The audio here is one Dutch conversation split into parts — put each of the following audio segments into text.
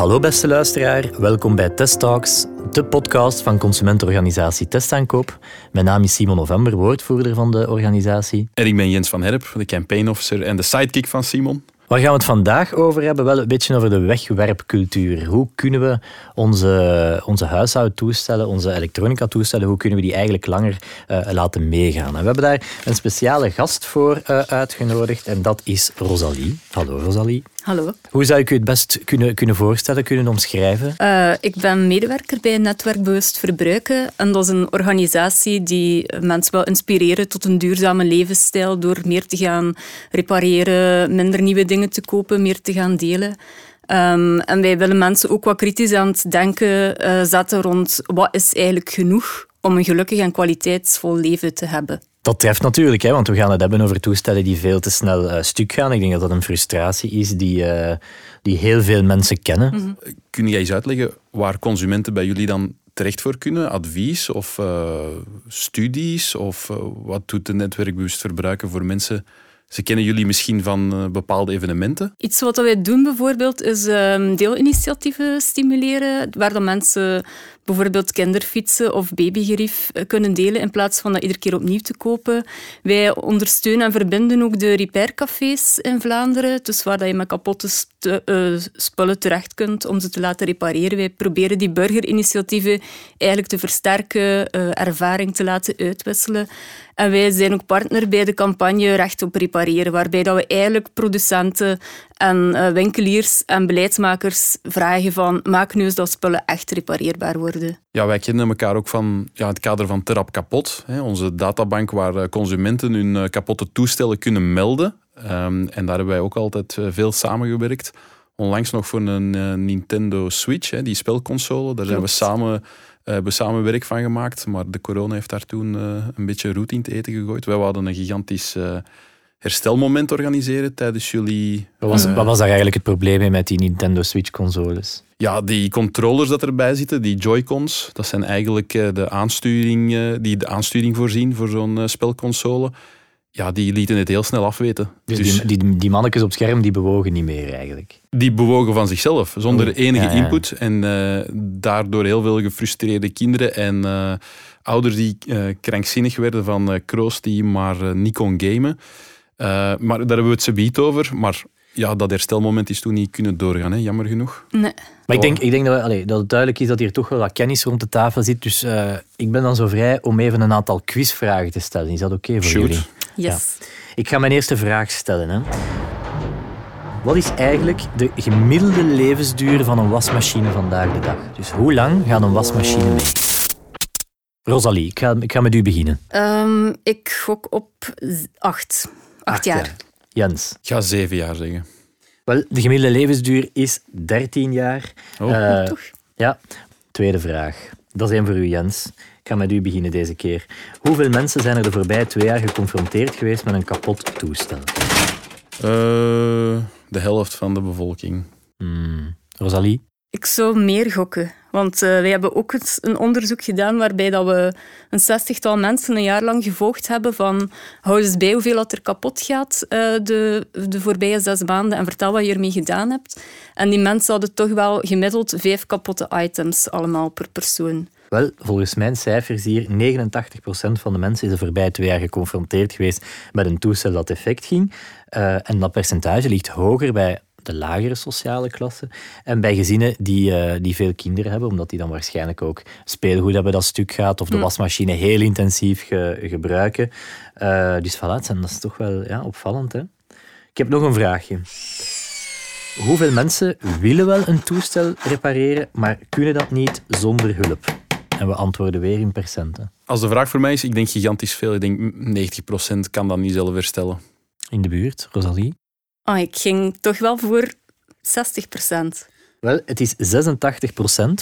Hallo beste luisteraar, welkom bij Test Talks, de podcast van consumentenorganisatie Testaankoop. Mijn naam is Simon November, woordvoerder van de organisatie. En ik ben Jens van Herp, de campaign officer en de sidekick van Simon. Waar gaan we het vandaag over hebben? Wel een beetje over de wegwerpcultuur. Hoe kunnen we onze, onze huishoudtoestellen, onze elektronica-toestellen, hoe kunnen we die eigenlijk langer uh, laten meegaan? En we hebben daar een speciale gast voor uh, uitgenodigd en dat is Rosalie. Hallo Rosalie. Hallo. Hoe zou ik u het best kunnen, kunnen voorstellen, kunnen omschrijven? Uh, ik ben medewerker bij Netwerk Bewust Verbruiken. En dat is een organisatie die mensen wil inspireren tot een duurzame levensstijl door meer te gaan repareren, minder nieuwe dingen te kopen, meer te gaan delen. Um, en wij willen mensen ook wat kritisch aan het denken uh, zetten rond wat is eigenlijk genoeg om een gelukkig en kwaliteitsvol leven te hebben. Dat treft natuurlijk, hè, want we gaan het hebben over toestellen die veel te snel uh, stuk gaan. Ik denk dat dat een frustratie is die, uh, die heel veel mensen kennen. Mm -hmm. Kun jij eens uitleggen waar consumenten bij jullie dan terecht voor kunnen? Advies of uh, studies? Of wat doet de netwerkbewust verbruiken voor mensen ze kennen jullie misschien van uh, bepaalde evenementen? Iets wat wij doen bijvoorbeeld is um, deelinitiatieven stimuleren, waar dan mensen bijvoorbeeld kinderfietsen of babygerief kunnen delen in plaats van dat iedere keer opnieuw te kopen. Wij ondersteunen en verbinden ook de repaircafés in Vlaanderen, dus waar je met kapotte uh, spullen terecht kunt om ze te laten repareren. Wij proberen die burgerinitiatieven eigenlijk te versterken, uh, ervaring te laten uitwisselen. En wij zijn ook partner bij de campagne Recht op Repareren, waarbij dat we eigenlijk producenten en winkeliers en beleidsmakers vragen van maak nu eens dat spullen echt repareerbaar worden. Ja, wij kennen elkaar ook van ja, het kader van Terap Kapot, hè, onze databank waar consumenten hun kapotte toestellen kunnen melden. Um, en daar hebben wij ook altijd veel samengewerkt. Onlangs nog voor een Nintendo Switch, hè, die spelconsole. Daar zijn we samen, uh, hebben samen werk van gemaakt. Maar de corona heeft daar toen uh, een beetje roet in te eten gegooid. Wij hadden een gigantisch herstelmoment organiseren tijdens jullie... Wat was, wat was daar eigenlijk het probleem mee met die Nintendo Switch-consoles? Ja, die controllers dat erbij zitten, die Joy-Cons, dat zijn eigenlijk de aansturing, die de aansturing voorzien voor zo'n spelconsole ja, die lieten het heel snel afweten. Dus, dus die, die, die mannetjes op scherm die bewogen niet meer eigenlijk? Die bewogen van zichzelf, zonder oh, enige ja, ja. input. En uh, daardoor heel veel gefrustreerde kinderen en uh, ouders die uh, krankzinnig werden van Kroos die maar niet kon gamen. maar daar hebben we het ze over. Maar ja, dat herstelmoment is toen niet kunnen doorgaan, hè? jammer genoeg. Nee. Maar ik denk, ik denk dat, allez, dat het duidelijk is dat hier toch wel wat kennis rond de tafel zit. Dus ik ben dan zo vrij om even een aantal quizvragen te stellen. Is dat oké okay voor Shoot. jullie? Yes. Ja. Ik ga mijn eerste vraag stellen. Hè. Wat is eigenlijk de gemiddelde levensduur van een wasmachine vandaag de dag? Dus hoe lang gaat een wasmachine mee? Rosalie, ik ga, ik ga met u beginnen. Um, ik gok op acht. Acht, jaar. jaar. Jens? Ik ga zeven jaar zeggen. Wel, de gemiddelde levensduur is 13 jaar. Oh. Uh, toch? Ja. Tweede vraag. Dat is één voor u, Jens. Ik ga met u beginnen deze keer. Hoeveel mensen zijn er de voorbije twee jaar geconfronteerd geweest met een kapot toestel? Uh, de helft van de bevolking. Hmm. Rosalie? Ik zou meer gokken. Want uh, wij hebben ook een onderzoek gedaan waarbij dat we een zestigtal mensen een jaar lang gevolgd hebben van hou eens bij hoeveel dat er kapot gaat uh, de, de voorbije zes maanden en vertel wat je ermee gedaan hebt. En die mensen hadden toch wel gemiddeld vijf kapotte items allemaal per persoon. Wel, volgens mijn cijfers hier, 89% van de mensen is er voorbij twee jaar geconfronteerd geweest met een toestel dat effect ging. Uh, en dat percentage ligt hoger bij de lagere sociale klasse en bij gezinnen die, uh, die veel kinderen hebben, omdat die dan waarschijnlijk ook speelgoed hebben dat stuk gaat of de wasmachine heel intensief ge, gebruiken. Uh, dus voilà, en dat is toch wel ja, opvallend. Hè? Ik heb nog een vraagje. Hoeveel mensen willen wel een toestel repareren, maar kunnen dat niet zonder hulp? En we antwoorden weer in percenten. Als de vraag voor mij is, ik denk gigantisch veel. Ik denk 90% kan dat niet zelf herstellen. In de buurt, Rosalie? Oh, ik ging toch wel voor 60%. Wel, het is 86%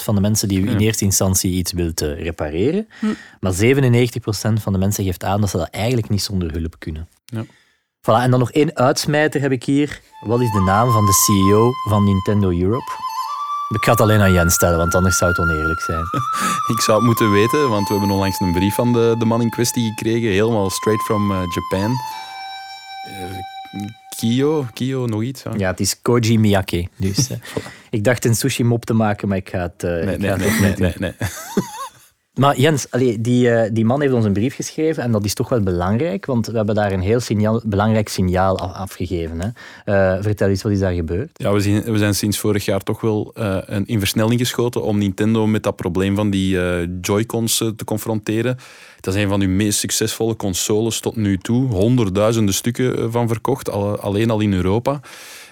van de mensen die u in eerste instantie iets wilt repareren. Hm. Maar 97% van de mensen geeft aan dat ze dat eigenlijk niet zonder hulp kunnen. Ja. Voilà, en dan nog één uitsmijter heb ik hier. Wat is de naam van de CEO van Nintendo Europe? Ik ga het alleen aan Jens stellen, want anders zou het oneerlijk zijn. ik zou het moeten weten, want we hebben onlangs een brief van de, de man in kwestie gekregen. Helemaal straight from uh, Japan. Uh, Kyo, Kyo nog iets. Ja, ja het is Koji Miyake. Dus, ik dacht een sushi mop te maken, maar ik ga het, nee, ik ga nee, het nee, nee, nee, nee. Maar Jens, die, uh, die man heeft ons een brief geschreven en dat is toch wel belangrijk, want we hebben daar een heel signaal, belangrijk signaal af, afgegeven. Hè. Uh, vertel eens, wat is daar gebeurd? Ja, we, zien, we zijn sinds vorig jaar toch wel uh, in versnelling geschoten om Nintendo met dat probleem van die Joy-Cons te confronteren. Dat is een van uw meest succesvolle consoles tot nu toe. Honderdduizenden stukken van verkocht, al, alleen al in Europa.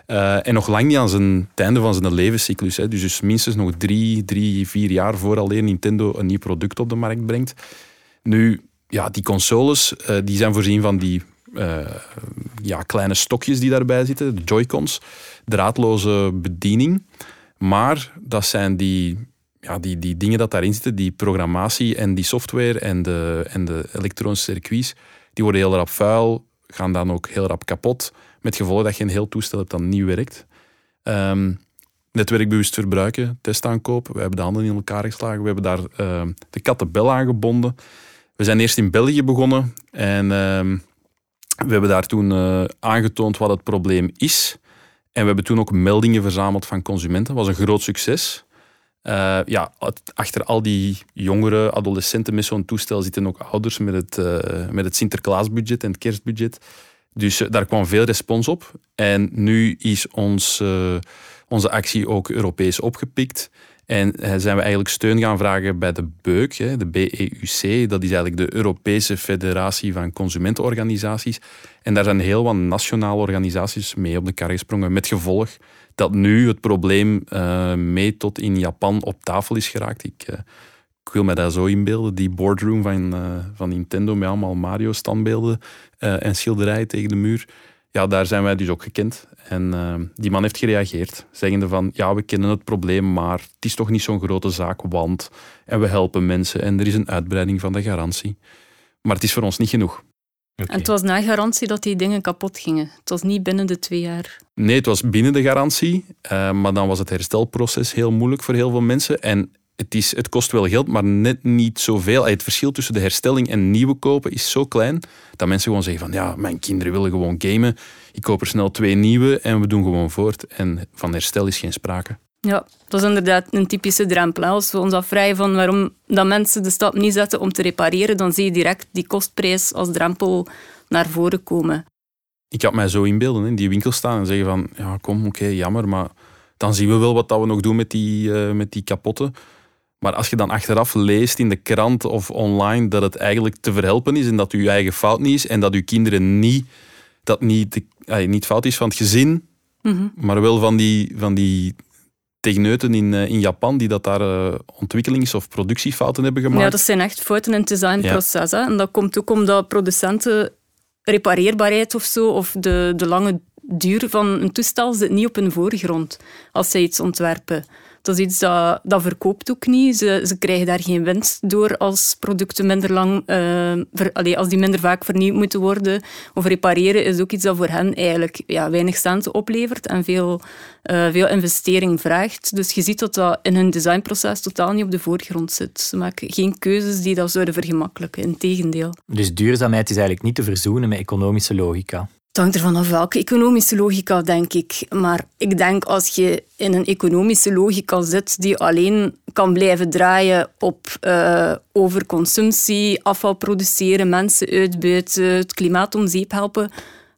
Uh, en nog lang niet aan zijn, het einde van zijn levenscyclus. Hè. Dus, dus minstens nog drie, drie, vier jaar voor alleen Nintendo een nieuw product op de markt brengt. Nu, ja, die consoles uh, die zijn voorzien van die uh, ja, kleine stokjes die daarbij zitten, de Joy-Cons, draadloze bediening. Maar dat zijn die, ja, die, die dingen dat daarin zitten, die programmatie en die software en de, en de elektronische circuits, die worden heel rap vuil, gaan dan ook heel rap kapot. Met gevolg dat je een heel toestel hebt dat niet werkt. Um, netwerkbewust verbruiken, testaankoop. We hebben de handen in elkaar geslagen. We hebben daar uh, de kattenbel aangebonden. We zijn eerst in België begonnen en uh, we hebben daar toen uh, aangetoond wat het probleem is. En we hebben toen ook meldingen verzameld van consumenten. Dat was een groot succes. Uh, ja, achter al die jongere adolescenten met zo'n toestel zitten ook ouders met het, uh, met het Sinterklaasbudget en het kerstbudget. Dus uh, daar kwam veel respons op. En nu is ons, onze actie ook Europees opgepikt. En zijn we eigenlijk steun gaan vragen bij de BEUC, de BEUC. Dat is eigenlijk de Europese Federatie van Consumentenorganisaties. En daar zijn heel wat nationale organisaties mee op de kar gesprongen. Met gevolg dat nu het probleem mee tot in Japan op tafel is geraakt. Ik, ik wil me dat zo inbeelden, die boardroom van, uh, van Nintendo met allemaal Mario-standbeelden en schilderijen tegen de muur. Ja, daar zijn wij dus ook gekend. En die man heeft gereageerd, zeggende van ja, we kennen het probleem, maar het is toch niet zo'n grote zaak, want... En we helpen mensen en er is een uitbreiding van de garantie. Maar het is voor ons niet genoeg. Okay. En het was na garantie dat die dingen kapot gingen. Het was niet binnen de twee jaar. Nee, het was binnen de garantie. Uh, maar dan was het herstelproces heel moeilijk voor heel veel mensen. En het, is, het kost wel geld, maar net niet zoveel. Het verschil tussen de herstelling en nieuwe kopen is zo klein dat mensen gewoon zeggen van ja, mijn kinderen willen gewoon gamen. Ik koop er snel twee nieuwe en we doen gewoon voort. En van herstel is geen sprake. Ja, dat is inderdaad een typische drempel. Als we ons afvragen van waarom dat mensen de stap niet zetten om te repareren, dan zie je direct die kostprijs als drempel naar voren komen. Ik had mij zo inbeelden, in die winkel staan en zeggen van, ja kom, oké, okay, jammer, maar dan zien we wel wat dat we nog doen met die, uh, met die kapotten. Maar als je dan achteraf leest in de krant of online dat het eigenlijk te verhelpen is en dat je eigen fout niet is en dat je kinderen niet, dat niet, niet fout is van het gezin, mm -hmm. maar wel van die, van die techneuten in, uh, in Japan die dat daar uh, ontwikkelings- of productiefouten hebben gemaakt. Ja, dat zijn echt fouten in het designproces. Ja. En dat komt ook omdat producenten repareerbaarheid of zo, of de, de lange duur van een toestel zit niet op hun voorgrond als zij iets ontwerpen. Dat is iets dat, dat verkoopt ook niet. Ze, ze krijgen daar geen winst door als producten minder lang, uh, als die minder vaak vernieuwd moeten worden. Of repareren is ook iets dat voor hen eigenlijk ja, weinig centen oplevert en veel, uh, veel investering vraagt. Dus je ziet dat dat in hun designproces totaal niet op de voorgrond zit. Ze maken geen keuzes die dat zouden vergemakkelijken. Integendeel. Dus duurzaamheid is eigenlijk niet te verzoenen met economische logica. Het hangt ervan welke economische logica, denk ik. Maar ik denk als je in een economische logica zit die alleen kan blijven draaien op uh, overconsumptie, afval produceren, mensen uitbuiten, het klimaat om zeep helpen,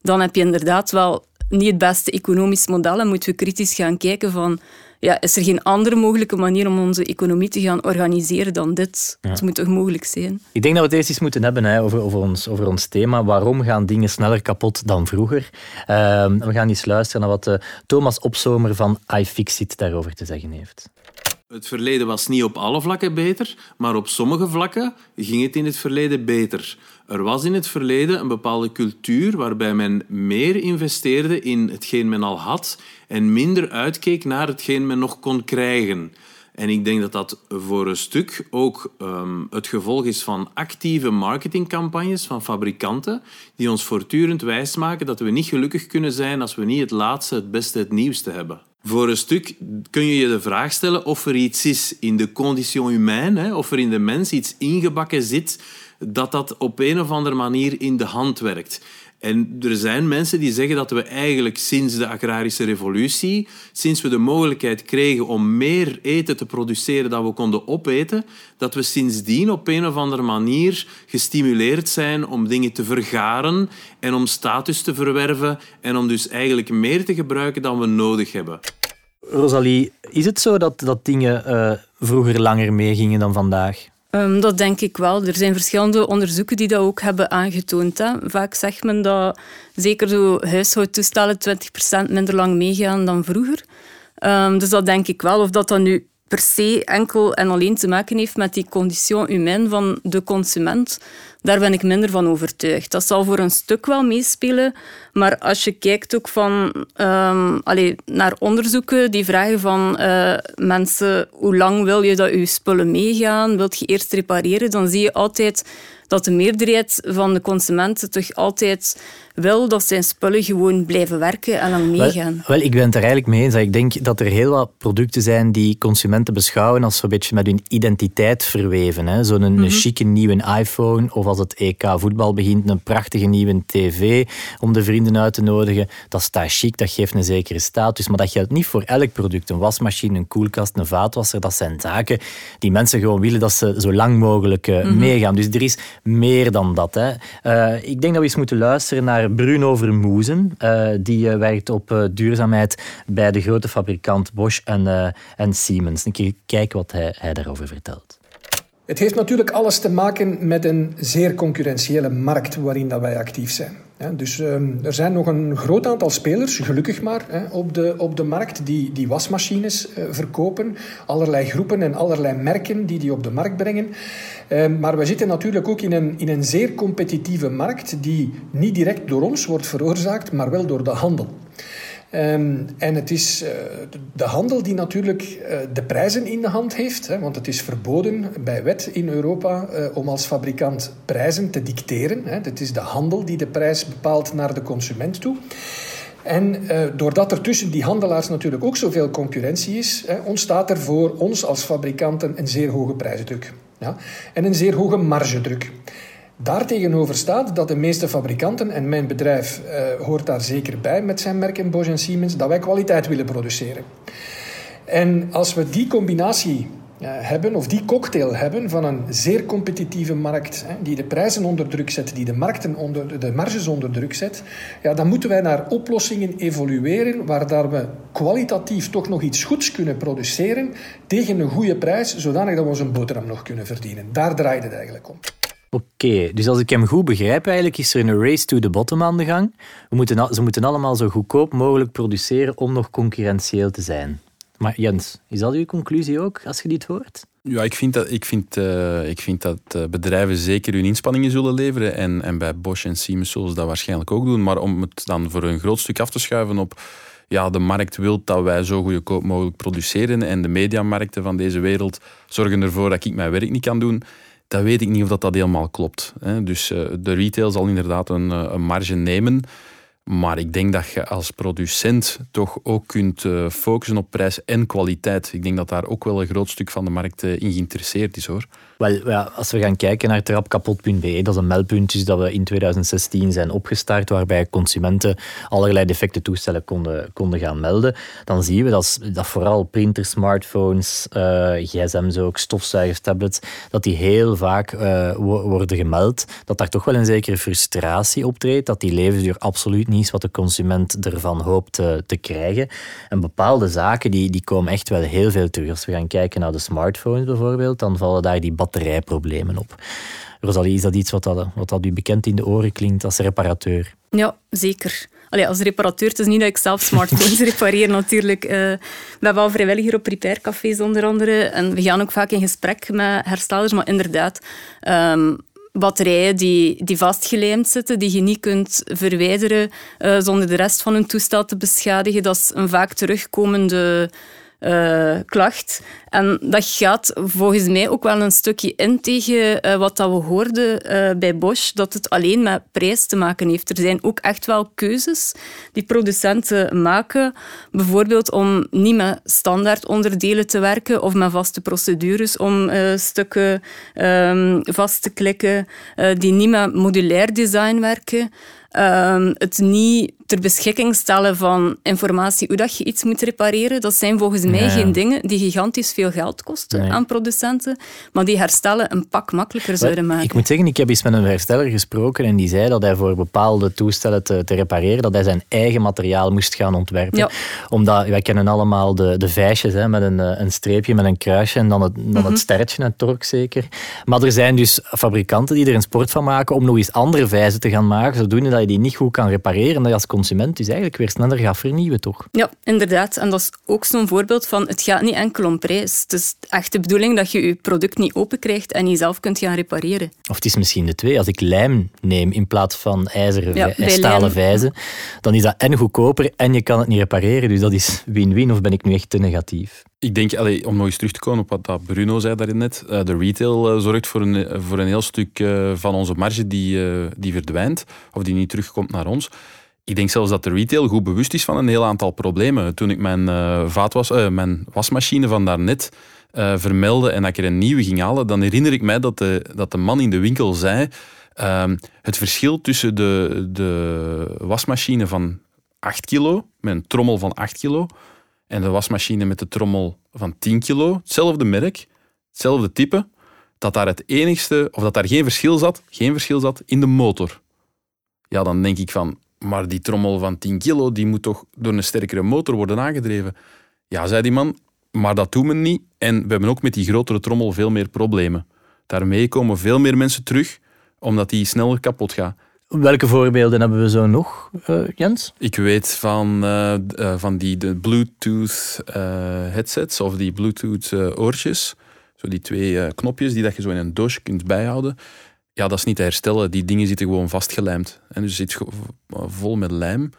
dan heb je inderdaad wel niet het beste economisch model en moeten we kritisch gaan kijken van ja, is er geen andere mogelijke manier om onze economie te gaan organiseren dan dit? Het moet toch mogelijk zijn? Ik denk dat we het eerst eens moeten hebben hè, over, over, ons, over ons thema. Waarom gaan dingen sneller kapot dan vroeger? Uh, we gaan eens luisteren naar wat uh, Thomas Opzomer van iFixit daarover te zeggen heeft. Het verleden was niet op alle vlakken beter, maar op sommige vlakken ging het in het verleden beter. Er was in het verleden een bepaalde cultuur waarbij men meer investeerde in hetgeen men al had en minder uitkeek naar hetgeen men nog kon krijgen. En ik denk dat dat voor een stuk ook um, het gevolg is van actieve marketingcampagnes van fabrikanten die ons voortdurend wijsmaken dat we niet gelukkig kunnen zijn als we niet het laatste, het beste, het nieuwste hebben. Voor een stuk kun je je de vraag stellen of er iets is in de condition humaine, of er in de mens iets ingebakken zit dat dat op een of andere manier in de hand werkt. En er zijn mensen die zeggen dat we eigenlijk sinds de agrarische revolutie, sinds we de mogelijkheid kregen om meer eten te produceren dan we konden opeten, dat we sindsdien op een of andere manier gestimuleerd zijn om dingen te vergaren en om status te verwerven en om dus eigenlijk meer te gebruiken dan we nodig hebben. Rosalie, is het zo dat, dat dingen uh, vroeger langer meegingen dan vandaag? Um, dat denk ik wel. Er zijn verschillende onderzoeken die dat ook hebben aangetoond. Hè. Vaak zegt men dat zeker zo huishoudtoestellen 20% minder lang meegaan dan vroeger. Um, dus dat denk ik wel. Of dat dan nu per se enkel en alleen te maken heeft met die condition humaine van de consument, daar ben ik minder van overtuigd. Dat zal voor een stuk wel meespelen, maar als je kijkt ook van, um, naar onderzoeken die vragen van uh, mensen hoe lang wil je dat je spullen meegaan, wilt je eerst repareren, dan zie je altijd dat de meerderheid van de consumenten toch altijd wil dat zijn spullen gewoon blijven werken en lang meegaan. Wel, wel, ik ben het er eigenlijk mee eens. Ik denk dat er heel wat producten zijn die consumenten beschouwen als zo'n beetje met hun identiteit verweven. Zo'n mm -hmm. chique nieuwe iPhone of als het EK voetbal begint, een prachtige nieuwe tv om de vrienden uit te nodigen. Dat staat chic, dat geeft een zekere status. Maar dat geldt niet voor elk product. Een wasmachine, een koelkast, een vaatwasser, dat zijn zaken die mensen gewoon willen dat ze zo lang mogelijk mm -hmm. meegaan. Dus er is meer dan dat. Hè. Uh, ik denk dat we eens moeten luisteren naar Bruno Vermoezen. Uh, die uh, werkt op duurzaamheid bij de grote fabrikant Bosch en, en Siemens. Een keer kijken wat hij, hij daarover vertelt. Het heeft natuurlijk alles te maken met een zeer concurrentiële markt waarin dat wij actief zijn. dus um, er zijn nog een groot aantal spelers, gelukkig maar, op, de, op de markt die, die wasmachines verkopen. Allerlei groepen en allerlei merken die die op de markt brengen. Um, maar we zitten natuurlijk ook in een, in een zeer competitieve markt die niet direct door ons wordt veroorzaakt, maar wel door de handel. Um, en het is uh, de handel die natuurlijk uh, de prijzen in de hand heeft, hè, want het is verboden bij wet in Europa uh, om als fabrikant prijzen te dicteren. Hè. Het is de handel die de prijs bepaalt naar de consument toe. En doordat er tussen die handelaars natuurlijk ook zoveel concurrentie is, hè, ontstaat er voor ons als fabrikanten een zeer hoge prijsdruk. Ja, en een zeer hoge margedruk. Daartegenover staat dat de meeste fabrikanten, en mijn bedrijf uh, hoort daar zeker bij met zijn merken Bosch en Siemens, dat wij kwaliteit willen produceren. En als we die combinatie hebben, of die cocktail hebben van een zeer competitieve markt, hè, die de prijzen onder druk zet, die de, markten onder, de marges onder druk zet, ja, dan moeten wij naar oplossingen evolueren waar daar we kwalitatief toch nog iets goeds kunnen produceren tegen een goede prijs, zodanig dat we onze boterham nog kunnen verdienen. Daar draait het eigenlijk om. Oké, dus als ik hem goed begrijp, eigenlijk is er een race to the bottom aan de gang. We moeten, ze moeten allemaal zo goedkoop mogelijk produceren om nog concurrentieel te zijn. Maar Jens, is dat uw conclusie ook, als je dit hoort? Ja, ik vind dat, ik vind, uh, ik vind dat uh, bedrijven zeker hun inspanningen zullen leveren. En, en bij Bosch en Siemens zullen ze dat waarschijnlijk ook doen. Maar om het dan voor een groot stuk af te schuiven op... Ja, de markt wil dat wij zo goedkoop mogelijk produceren. En de mediamarkten van deze wereld zorgen ervoor dat ik mijn werk niet kan doen dat weet ik niet of dat, dat helemaal klopt. Dus uh, de retail zal inderdaad eh, een marge nemen. Maar ik denk dat je als producent toch ook kunt uh, focussen op prijs en kwaliteit. Ik denk dat daar ook wel een groot stuk van de markt uh, in geïnteresseerd is hoor. Wel, als we gaan kijken naar trapkapot.be, dat is een meldpunt dat we in 2016 zijn opgestart, waarbij consumenten allerlei defecte toestellen konden, konden gaan melden, dan zien we dat, dat vooral printers, smartphones, uh, gsm's ook, stofzuigers, tablets, dat die heel vaak uh, worden gemeld, dat daar toch wel een zekere frustratie optreedt, dat die levensduur absoluut niet is wat de consument ervan hoopt te, te krijgen. En bepaalde zaken die, die komen echt wel heel veel terug. Als we gaan kijken naar de smartphones bijvoorbeeld, dan vallen daar die batterijproblemen op. Rosalie, is dat iets wat, dat, wat dat u bekend in de oren klinkt als reparateur? Ja, zeker. Allee, als reparateur, het is niet dat ik zelf smartphones repareer natuurlijk. Uh, we hebben al vrijwilliger op repaircafés onder andere. En we gaan ook vaak in gesprek met herstellers. Maar inderdaad, um, batterijen die, die vastgelijmd zitten, die je niet kunt verwijderen uh, zonder de rest van een toestel te beschadigen. Dat is een vaak terugkomende uh, klacht. En dat gaat volgens mij ook wel een stukje in tegen uh, wat dat we hoorden uh, bij Bosch, dat het alleen met prijs te maken heeft. Er zijn ook echt wel keuzes die producenten maken, bijvoorbeeld om niet met standaard onderdelen te werken of met vaste procedures om stukken um, vast te klikken, die niet met modulair design werken. Ehm, het niet ter beschikking stellen van informatie hoe dat je iets moet repareren, dat zijn volgens mij geen dingen die gigantisch veel geld kosten aan producenten, maar die herstellen een pak makkelijker zouden maken. Ik moet zeggen, ik heb eens met een hersteller gesproken en die zei dat hij voor bepaalde toestellen te, te repareren, dat hij zijn eigen materiaal moest gaan ontwerpen. Ja. Omdat, wij kennen allemaal de, de vijsjes hè, met een, eh, een streepje, met een kruisje en dan het, dan het mhm. sterretje, een tork zeker. Maar er zijn dus fabrikanten die er een sport van maken om nog eens andere vijzen te gaan maken, zodoende dat je die niet goed kan repareren en dat je als consument dus eigenlijk weer sneller gaat vernieuwen, toch? Ja, inderdaad. En dat is ook zo'n voorbeeld van het gaat niet enkel om prijs. Het is echt de bedoeling dat je je product niet open krijgt en jezelf kunt gaan repareren. Of het is misschien de twee. Als ik lijm neem in plaats van ijzeren ja, stalen vijzen, dan is dat en goedkoper en je kan het niet repareren. Dus dat is win-win. Of ben ik nu echt te negatief? Ik denk, allez, om nog eens terug te komen op wat Bruno zei daarin net, uh, de retail uh, zorgt voor een, voor een heel stuk uh, van onze marge die, die verdwijnt of die niet terugkomt naar ons. Ik denk zelfs dat de retail goed bewust is van een heel aantal problemen. Toen ik mijn, vaatwas, mijn wasmachine van daarnet vermeldde en dat ik er een nieuwe ging halen, dan herinner ik mij dat de, dat de man in de winkel zei ehm, het verschil tussen de, de wasmachine van 8 kilo, met een trommel van 8 kilo, en de wasmachine met de trommel van 10 kilo, hetzelfde merk, hetzelfde type, dat daar het enigste, of dat daar geen verschil zat, geen verschil zat in de motor. Ja, dan denk ik van, maar die trommel van 10 kilo, die moet toch door een sterkere motor worden aangedreven. Ja, zei die man, maar dat doen we niet. En we hebben ook met die grotere trommel veel meer problemen. Daarmee komen veel meer mensen terug, omdat die sneller kapot gaat. Welke voorbeelden hebben we zo nog, uh, Jens? Ik weet van, uh, uh, van die de Bluetooth headsets of die Bluetooth oortjes. Zo die twee knopjes die dat je zo in een doosje kunt bijhouden. Ja, dat is niet te herstellen. Die dingen zitten gewoon vastgelijmd. En dus zit vol met lijm.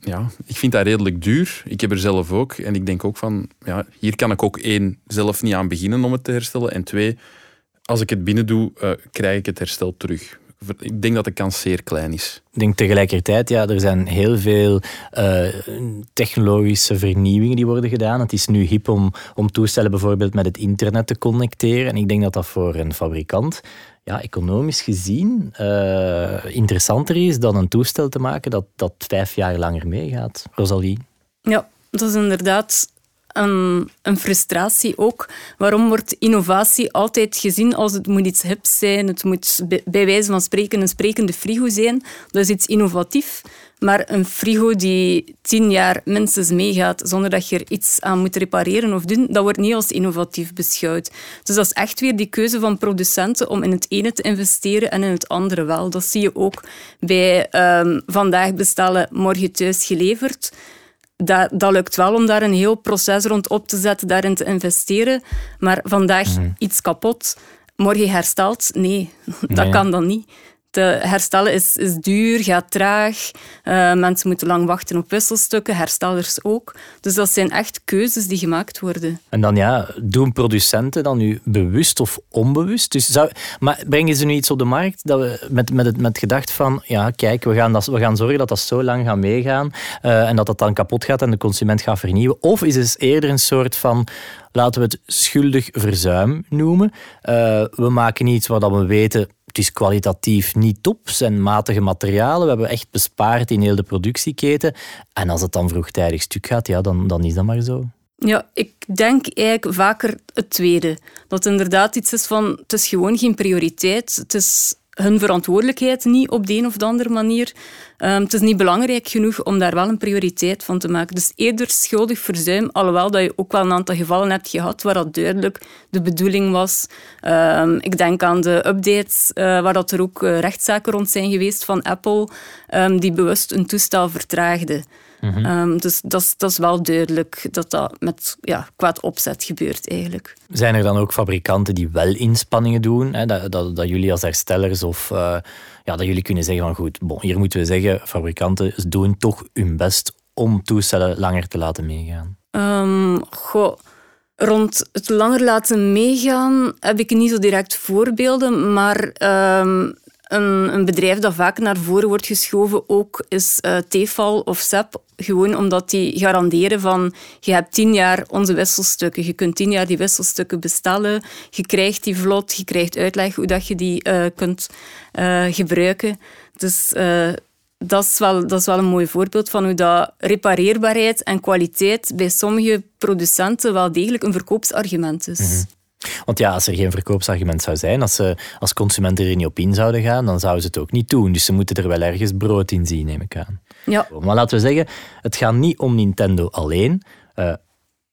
ja, ik vind dat redelijk duur. Ik heb er zelf ook. En ik denk ook van, ja, hier kan ik ook één, zelf niet aan beginnen om het te herstellen. En twee, als ik het binnen doe, krijg ik het herstel terug ik denk dat de kans zeer klein is. Ik denk tegelijkertijd, ja, er zijn heel veel uh, technologische vernieuwingen die worden gedaan. Het is nu hip om, om toestellen bijvoorbeeld met het internet te connecteren. En ik denk dat dat voor een fabrikant ja, economisch gezien uh, interessanter is dan een toestel te maken dat, dat vijf jaar langer meegaat. Rosalie? Ja, dat is inderdaad een, een, frustratie ook. Waarom wordt innovatie altijd gezien als het moet iets hips zijn, het moet bij wijze van spreken een sprekende frigo zijn. Dat is iets innovatief. Maar een frigo die tien jaar minstens meegaat zonder dat je er iets aan moet repareren of doen, dat wordt niet als innovatief beschouwd. Dus dat is echt weer die keuze van producenten om in het ene te investeren en in het andere wel. Dat zie je ook bij um, vandaag bestellen, morgen thuis geleverd dat, dat lukt wel om daar een heel proces rond op te zetten, daarin te investeren. Maar vandaag mhm. iets kapot, morgen hersteld, nee, dat kan dan niet te herstellen is, is duur, gaat traag. Uh, mensen moeten lang wachten op wisselstukken, herstellers ook. Dus dat zijn echt keuzes die gemaakt worden. En dan ja, doen producenten dan nu bewust of onbewust? Dus maar brengen ze nu iets op de markt dat we met, met, het, met gedacht van, ja, kijk, we gaan, dat, we gaan zorgen dat dat zo lang gaat meegaan uh, en dat dat dan kapot gaat en de consument gaat vernieuwen? Of is het eerder een soort van, laten we het schuldig verzuim noemen. We maken iets waar we weten het is kwalitatief niet top, zijn matige materialen. We hebben echt bespaard in heel de productieketen. En als het dan vroegtijdig stuk gaat, ja, dan, dan is dat maar zo. Ja, ik denk eigenlijk vaker het tweede. Dat het inderdaad iets is van, het is gewoon geen prioriteit. Het is hun verantwoordelijkheid niet op de een of de andere manier. Um, het is niet belangrijk genoeg om daar wel een prioriteit van te maken. Dus eerder schuldig verzuim, alhoewel dat je ook wel een aantal gevallen hebt gehad waar dat duidelijk de bedoeling was. Um, ik denk aan de updates uh, waar dat er ook uh, rechtszaken rond zijn geweest van Apple, um, die bewust een toestel Ehm, dus dat, dat is wel duidelijk dat dat met ja, kwaad opzet gebeurt eigenlijk. Zijn er dan ook fabrikanten die wel inspanningen doen? Hè? Dat, dat, dat, jullie als herstellers of uh, ja, dat jullie kunnen zeggen van goed, bon, hier moeten we zeggen, fabrikanten doen toch hun best om toestellen langer te laten meegaan? Um, goh, rond het langer laten meegaan heb ik niet zo direct voorbeelden, maar um, een, een, bedrijf dat vaak naar voren wordt geschoven ook is uh, Tefal of SEP. Gewoon omdat die garanderen van je hebt tien jaar onze wisselstukken. Je kunt tien jaar die wisselstukken bestellen. Je krijgt die vlot, je krijgt uitleg hoe dat je die uh, kunt uh, gebruiken. Dus dat, is wel, dat is wel een mooi voorbeeld van hoe dat repareerbaarheid en kwaliteit bij sommige producenten wel degelijk een verkoopsargument is. Mhm. Want ja, als er geen verkoopsargument zou zijn, als ze als consumenten er niet op in zouden gaan, dan zouden ze het ook niet doen. Dus ze moeten er wel ergens brood in zien, neem ik aan. Ja. Maar laten we zeggen, het gaat niet om Nintendo alleen. Uh,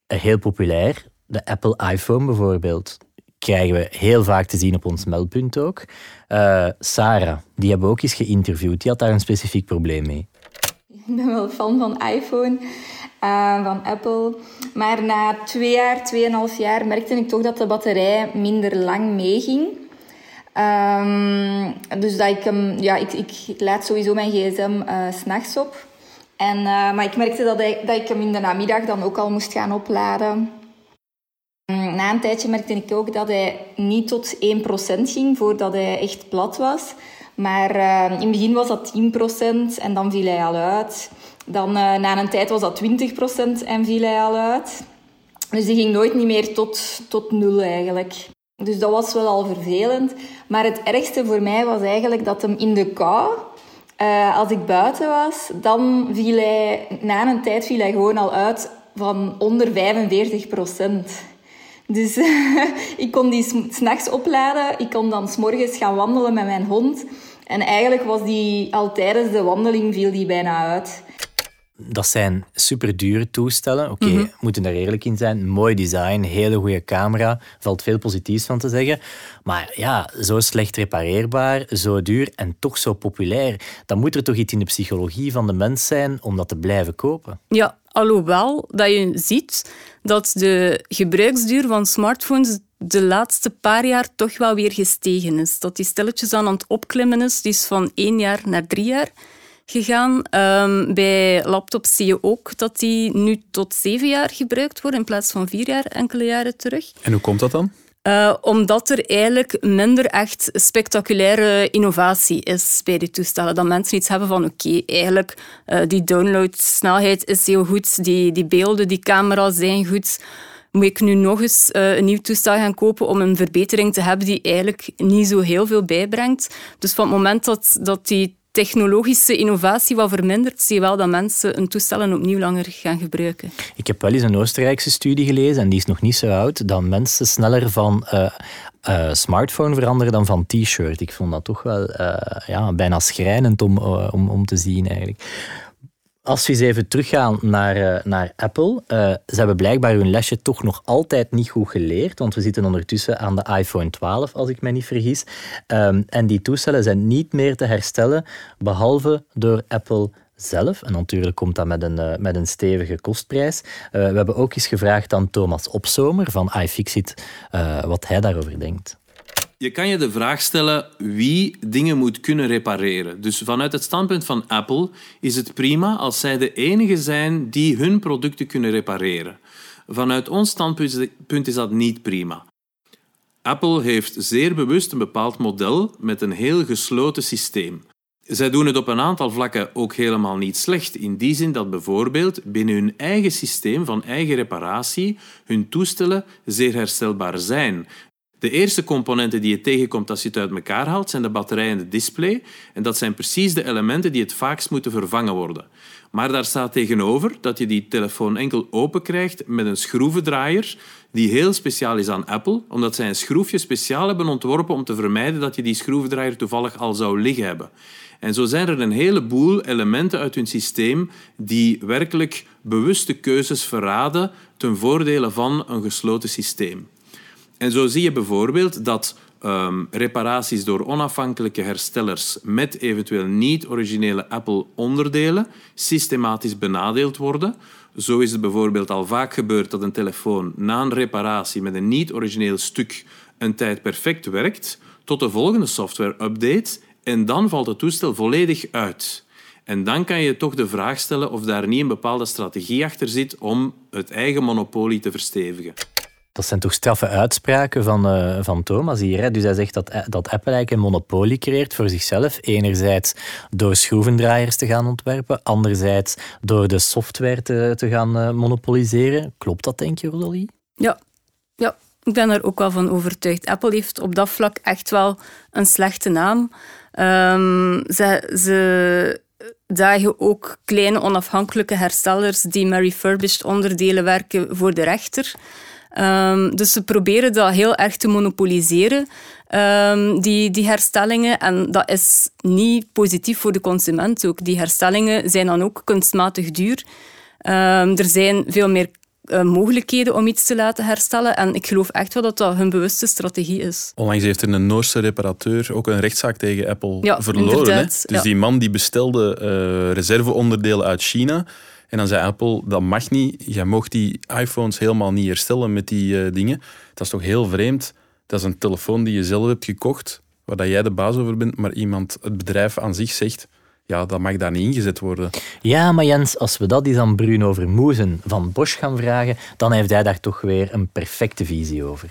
heel populair, de Apple iPhone bijvoorbeeld, krijgen we heel vaak te zien op ons meldpunt ook. Uh, Sarah, die hebben we ook eens geïnterviewd. Die had daar een specifiek probleem mee. Ik ben wel fan van iPhone. Uh, van Apple. Maar na twee jaar, tweeënhalf jaar, merkte ik toch dat de batterij minder lang meeging. Um, dus dat ik hem, ja, ik, ik laat sowieso mijn gsm uh, s'nachts op. En, uh, maar ik merkte dat ik, dat ik hem in de namiddag dan ook al moest gaan opladen. Na een tijdje merkte ik ook dat hij niet tot 1% ging voordat hij echt plat was. Maar uh, in het begin was dat 10% en dan viel hij al uit. Dan uh, na een tijd was dat 20% en viel hij al uit. Dus die ging nooit niet meer tot, tot nul eigenlijk. Dus dat was wel al vervelend. Maar het ergste voor mij was eigenlijk dat hem in de kou, uh, als ik buiten was, dan viel hij, na een tijd viel hij gewoon al uit van onder 45% Dus ik kon die s'nachts opladen. Ik kon dan s'morgens gaan wandelen met mijn hond. En eigenlijk was die al tijdens de wandeling viel die bijna uit dat zijn super dure toestellen. Oké, we moeten er eerlijk in zijn. Mooi design, hele goede camera. Valt veel positiefs van te zeggen. Maar ja, zo slecht repareerbaar, zo duur en toch zo populair. Dan moet er toch iets in de psychologie van de mens zijn om dat te blijven kopen. Ja, alhoewel dat je ziet dat de gebruiksduur van smartphones de laatste paar jaar toch wel weer gestegen is. Dat die stilletjes aan het opklimmen is. Die is van één jaar naar drie jaar gegaan. Um, bij laptops zie je ook dat die nu tot zeven jaar gebruikt worden in plaats van vier jaar enkele jaren terug. En hoe komt dat dan? Uh, omdat er eigenlijk minder echt spectaculaire innovatie is bij die toestellen. Dat mensen iets hebben van oké, eigenlijk uh, die downloadsnelheid is heel goed, die, die beelden, die camera's zijn goed. Moet ik nu nog eens uh, een nieuw toestel gaan kopen om een verbetering te hebben die eigenlijk niet zo heel veel bijbrengt? Dus van het moment dat, dat die technologische innovatie wat vermindert, zie je wel dat mensen een toestel opnieuw langer gaan gebruiken. Ik heb wel eens een Oostenrijkse studie gelezen, en die is nog niet zo oud, dat mensen sneller van uh, uh, smartphone veranderen dan van t-shirt. Ik vond dat toch wel ja, bijna schrijnend om, om, om te zien eigenlijk. Als we eens even teruggaan naar, uh, naar Apple. Uh, ze hebben blijkbaar hun lesje toch nog altijd niet goed geleerd. Want we zitten ondertussen aan de iPhone 12, als ik me niet vergis. Um, en die toestellen zijn niet meer te herstellen, behalve door Apple zelf. En natuurlijk komt dat met een, uh, met een stevige kostprijs. we hebben ook eens gevraagd aan Thomas Opzomer van iFixit wat hij daarover denkt. Je kan je de vraag stellen wie dingen moet kunnen repareren. Dus vanuit het standpunt van Apple is het prima als zij de enige zijn die hun producten kunnen repareren. Vanuit ons standpunt is dat niet prima. Apple heeft zeer bewust een bepaald model met een heel gesloten systeem. Zij doen het op een aantal vlakken ook helemaal niet slecht, in die zin dat bijvoorbeeld binnen hun eigen systeem van eigen reparatie hun toestellen zeer herstelbaar zijn. De eerste componenten die je tegenkomt als je het uit elkaar haalt, zijn de batterij en de display. En dat zijn precies de elementen die het vaakst moeten vervangen worden. Maar daar staat tegenover dat je die telefoon enkel open krijgt met een schroevendraaier die heel speciaal is aan Apple, omdat zij een schroefje speciaal hebben ontworpen om te vermijden dat je die schroevendraaier toevallig al zou liggen hebben. En zo zijn er een heleboel elementen uit hun systeem die werkelijk bewuste keuzes verraden ten voordele van een gesloten systeem. En zo zie je bijvoorbeeld dat um, reparaties door onafhankelijke herstellers met eventueel niet-originele Apple-onderdelen systematisch benadeeld worden. Zo is het bijvoorbeeld al vaak gebeurd dat een telefoon na een reparatie met een niet-origineel stuk een tijd perfect werkt, tot de volgende software-update en dan valt het toestel volledig uit. En dan kan je toch de vraag stellen of daar niet een bepaalde strategie achter zit om het eigen monopolie te verstevigen. Dat zijn toch straffe uitspraken van, uh, van Thomas hier. Hè? Dus hij zegt dat, eh, dat Apple eigenlijk een monopolie creëert voor zichzelf. Enerzijds door schroevendraaiers te gaan ontwerpen, anderzijds door de software te, te gaan uh, monopoliseren. Klopt dat, denk je, Rosalie? Ja. ja, ik ben er ook wel van overtuigd. Apple heeft op dat vlak echt wel een slechte naam. Ehm, ze, ze dagen ook kleine onafhankelijke herstellers die met refurbished onderdelen werken voor de rechter. Um, dus ze proberen dat heel erg te monopoliseren, um, die, die herstellingen. En dat is niet positief voor de consument ook. Die herstellingen zijn dan ook kunstmatig duur. Um, er zijn veel meer uh, mogelijkheden om iets te laten herstellen. En ik geloof echt wel dat dat hun bewuste strategie is. Onlangs heeft er een Noorse reparateur ook een rechtszaak tegen Apple ja, verloren. Hè? Dus ja. die man die bestelde uh, reserveonderdelen uit China. En dan zei Apple, dat mag niet. Je mocht die iPhones helemaal niet herstellen met die uh, dingen. Dat is toch heel vreemd. Dat is een telefoon die je zelf hebt gekocht, waar dat jij de baas over bent, maar iemand, het bedrijf aan zich zegt, ja, dat mag daar niet ingezet worden. Ja, maar Jens, als we dat eens aan Bruno Vermoezen van Bosch gaan vragen, dan heeft hij daar toch weer een perfecte visie over.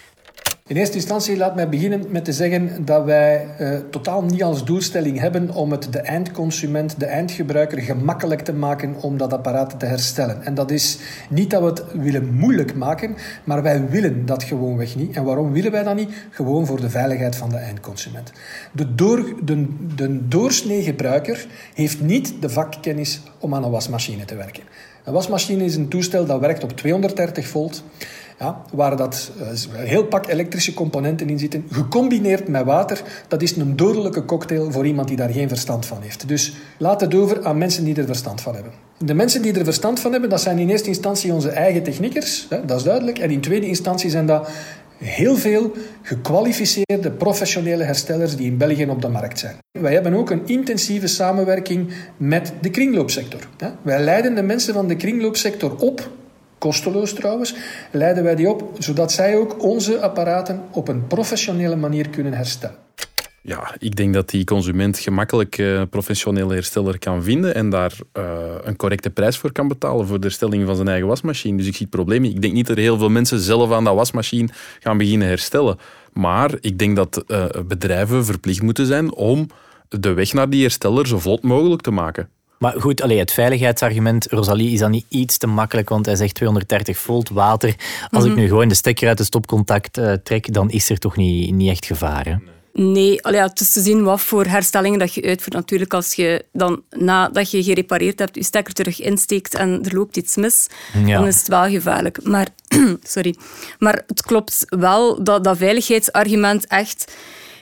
In eerste instantie laat mij beginnen met te zeggen dat wij uh, totaal niet als doelstelling hebben om het de eindconsument, de eindgebruiker gemakkelijk te maken om dat apparaat te herstellen. En dat is niet dat we het willen moeilijk maken, maar wij willen dat gewoonweg niet. En waarom willen wij dat niet? Gewoon voor de veiligheid van de eindconsument. De, door, de, de doorsnee gebruiker heeft niet de vakkennis om aan een wasmachine te werken. Een wasmachine is een toestel dat werkt op 230 volt. Ja, waar dat, een heel pak elektrische componenten in zitten, gecombineerd met water. Dat is een dodelijke cocktail voor iemand die daar geen verstand van heeft. Dus laat het over aan mensen die er verstand van hebben. De mensen die er verstand van hebben, dat zijn in eerste instantie onze eigen techniekers, hè, dat is duidelijk. En in tweede instantie zijn dat heel veel gekwalificeerde professionele herstellers die in België op de markt zijn. Wij hebben ook een intensieve samenwerking met de kringloopsector. Wij leiden de mensen van de kringloopsector op kosteloos trouwens, leiden wij die op, zodat zij ook onze apparaten op een professionele manier kunnen herstellen. Ja, ik denk dat die consument gemakkelijk een uh, professionele hersteller kan vinden en daar uh, een correcte prijs voor kan betalen voor de herstelling van zijn eigen wasmachine. Dus ik zie het probleem. Ik denk niet dat er heel veel mensen zelf aan dat wasmachine gaan beginnen herstellen. Maar ik denk dat uh, bedrijven verplicht moeten zijn om de weg naar die hersteller zo vlot mogelijk te maken. Maar goed, allee, het veiligheidsargument, Rosalie, is dan niet iets te makkelijk, want hij zegt 230 volt water. Als ik mhm. nu gewoon de stekker uit de stopcontact uh, trek, dan is er toch niet, niet echt gevaar. Hè? Nee, allee, het is te zien wat voor herstellingen dat je uitvoert. Natuurlijk, als je dan nadat je gerepareerd hebt, je stekker terug insteekt en er loopt iets mis, dan is het wel gevaarlijk. Maar, sorry. maar het klopt wel dat dat veiligheidsargument echt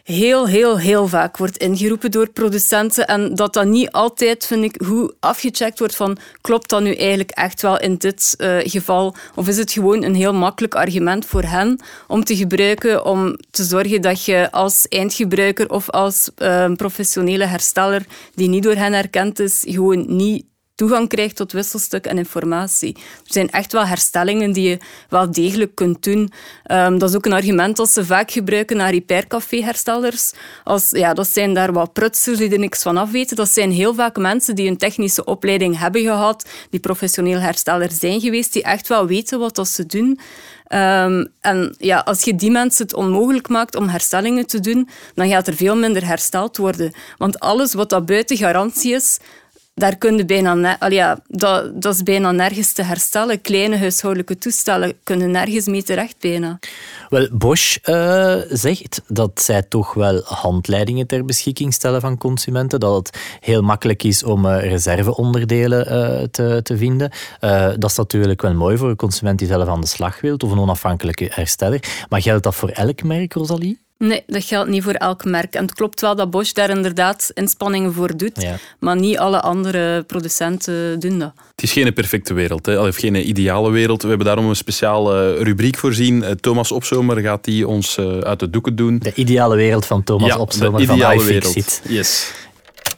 heel, heel, heel vaak wordt ingeroepen door producenten. En dat dat niet altijd, vind ik, hoe afgecheckt wordt van klopt dat nu eigenlijk echt wel in dit uh, geval? Of is het gewoon een heel makkelijk argument voor hen om te gebruiken om te zorgen dat je als eindgebruiker of als uh, professionele hersteller die niet door hen erkend is, gewoon niet toegang krijgt tot wisselstuk en informatie. Er zijn echt wel herstellingen die je wel degelijk kunt doen. Um, dat is ook een argument dat ze vaak gebruiken naar repaircafé-herstellers. Als, ja, dat zijn daar wat prutsers die er niks van af weten. Dat zijn heel vaak mensen die een technische opleiding hebben gehad, die professioneel hersteller zijn geweest, die echt wel weten wat ze doen. Um, en ja, als je die mensen het onmogelijk maakt om herstellingen te doen, dan gaat er veel minder hersteld worden. Want alles wat dat buiten garantie is, daar kun je bijna, ja, dat, dat is bijna nergens te herstellen. Kleine huishoudelijke toestellen kunnen nergens mee terecht bijna. Wel, Bosch uh, zegt dat zij toch wel handleidingen ter beschikking stellen van consumenten. Dat het heel makkelijk is om uh, reserveonderdelen uh, te, te vinden. dat is natuurlijk wel mooi voor een consument die zelf aan de slag wil of een onafhankelijke hersteller. Maar geldt dat voor elk merk, Rosalie? Nee, dat geldt niet voor elk merk. En het klopt wel dat Bosch daar inderdaad inspanningen voor doet, maar niet alle andere producenten doen dat. Het is geen perfecte wereld, hè? of geen ideale wereld. We hebben daarom een speciale rubriek voorzien. Eh, Thomas Opzomer gaat die ons eh, uit de doeken doen. De ideale wereld van Thomas ja, Opzomer de ideale van wereld. Yes.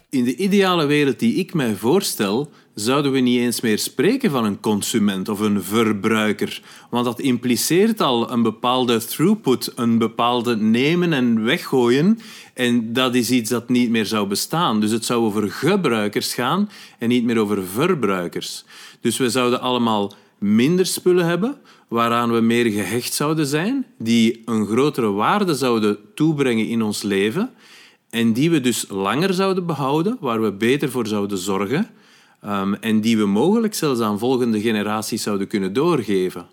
In de ideale wereld die ik mij voorstel, zouden we niet eens meer spreken van een consument of een verbruiker. Want dat impliceert al een bepaalde throughput, een bepaalde nemen en weggooien. En dat is iets dat niet meer zou bestaan. Dus het zou over gebruikers gaan en niet meer over verbruikers. Dus we zouden allemaal minder spullen hebben, waaraan we meer gehecht zouden zijn, die een grotere waarde zouden toebrengen in ons leven en die we dus langer zouden behouden, waar we beter voor zouden zorgen um, en die we mogelijk zelfs aan volgende generaties zouden kunnen doorgeven.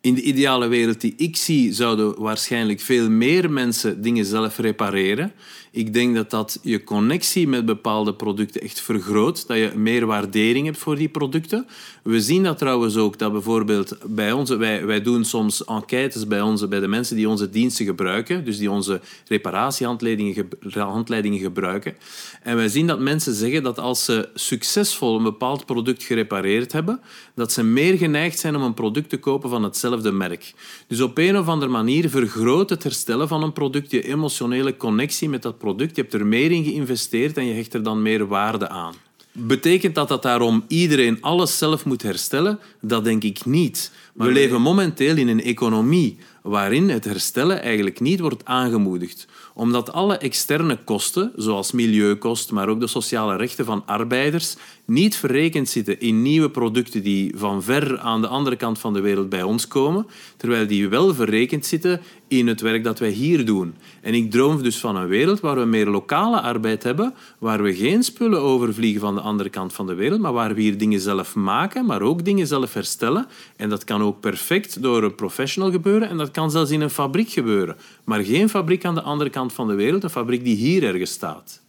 In de ideale wereld die ik zie, zouden waarschijnlijk veel meer mensen dingen zelf repareren. Ik denk dat dat je connectie met bepaalde producten echt vergroot, dat je meer waardering hebt voor die producten. We zien dat trouwens ook, dat bijvoorbeeld bij ons, wij, wij doen soms enquêtes bij, onze, bij de mensen die onze diensten gebruiken, dus die onze reparatiehandleidingen handleidingen gebruiken. En wij zien dat mensen zeggen dat als ze succesvol een bepaald product gerepareerd hebben, dat ze meer geneigd zijn om een product te kopen van hetzelfde merk. Dus op een of andere manier vergroot het herstellen van een product je emotionele connectie met dat product. Je hebt er meer in geïnvesteerd en je hecht er dan meer waarde aan. Betekent dat dat daarom iedereen alles zelf moet herstellen? Dat denk ik niet. We leven momenteel in een economie waarin het herstellen eigenlijk niet wordt aangemoedigd omdat alle externe kosten, zoals milieukost, maar ook de sociale rechten van arbeiders, niet verrekend zitten in nieuwe producten die van ver aan de andere kant van de wereld bij ons komen, terwijl die wel verrekend zitten in het werk dat wij hier doen. En ik droom dus van een wereld waar we meer lokale arbeid hebben, waar we geen spullen overvliegen van de andere kant van de wereld, maar waar we hier dingen zelf maken, maar ook dingen zelf herstellen. En dat kan ook perfect door een professional gebeuren en dat kan zelfs in een fabriek gebeuren. Maar geen fabriek aan de andere kant van de wereld, een fabriek die hier ergens staat.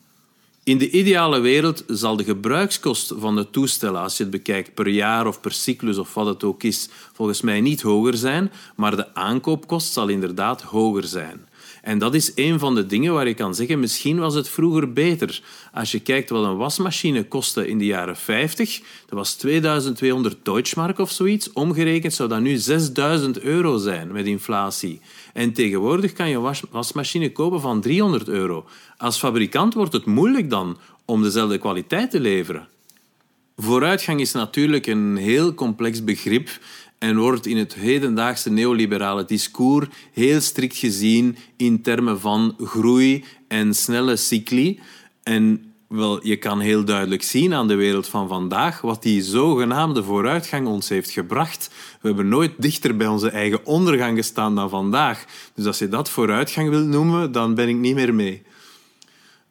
In de ideale wereld zal de gebruikskost van de toestellen, als je het bekijkt per jaar of per cyclus of wat het ook is, volgens mij niet hoger zijn, maar de aankoopkost zal inderdaad hoger zijn. En dat is een van de dingen waar je kan zeggen, misschien was het vroeger beter. Als je kijkt wat een wasmachine kostte in de jaren 50, dat was 2200 Deutschmark of zoiets. Omgerekend zou dat nu 6000 euro zijn met inflatie. En tegenwoordig kan je een wasmachine kopen van 300 euro. Als fabrikant wordt het moeilijk dan om dezelfde kwaliteit te leveren. Vooruitgang is natuurlijk een heel complex begrip en wordt in het hedendaagse neoliberale discours heel strikt gezien in termen van groei en snelle cycli. En wel, je kan heel duidelijk zien aan de wereld van vandaag wat die zogenaamde vooruitgang ons heeft gebracht. We hebben nooit dichter bij onze eigen ondergang gestaan dan vandaag. Dus als je dat vooruitgang wilt noemen, dan ben ik niet meer mee.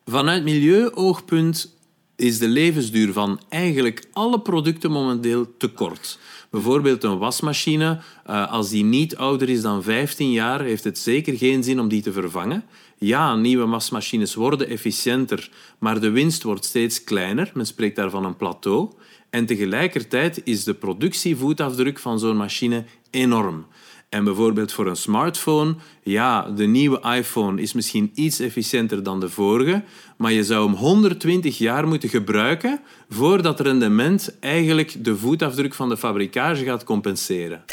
Vanuit milieuoogpunt is de levensduur van eigenlijk alle producten momenteel te kort. Bijvoorbeeld een wasmachine, eh, als die niet ouder is dan 15 jaar, heeft het zeker geen zin om die te vervangen. Ja, nieuwe wasmachines worden efficiënter, maar de winst wordt steeds kleiner. Men spreekt daar van een plateau. En tegelijkertijd is de productievoetafdruk van zo'n machine enorm. En bijvoorbeeld voor een smartphone, ja, de nieuwe iPhone is misschien iets efficiënter dan de vorige, maar je zou hem 120 jaar moeten gebruiken voordat rendement eigenlijk de voetafdruk van de fabrikage gaat compenseren.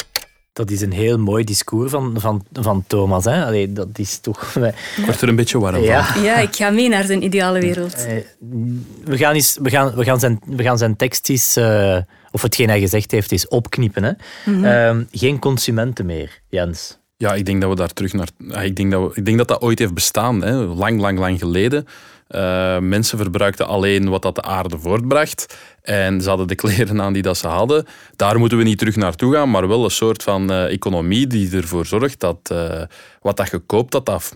Dat is een heel mooi discours van, van, van Thomas. Hè? Allee, dat is toch... Ik word er een beetje warm ja. van. Ja, ik ga mee naar zijn ideale wereld. Eh, we gaan, eens, we gaan, we gaan, zijn, we gaan zijn tekst eens... Uh, of hetgeen hij gezegd heeft, is opknippen. Hè? Mm -hmm. geen consumenten meer, Jens. Ja, ik denk dat we daar terug naar. Ik denk dat, we, ik denk dat dat ooit heeft bestaan, hè. lang, lang, lang geleden. Uh, mensen verbruikten alleen wat dat de aarde voortbracht. En ze hadden de kleren aan die dat ze hadden. Daar moeten we niet terug naartoe gaan, maar wel een soort van uh, economie die ervoor zorgt dat uh, wat dat je koopt, dat dat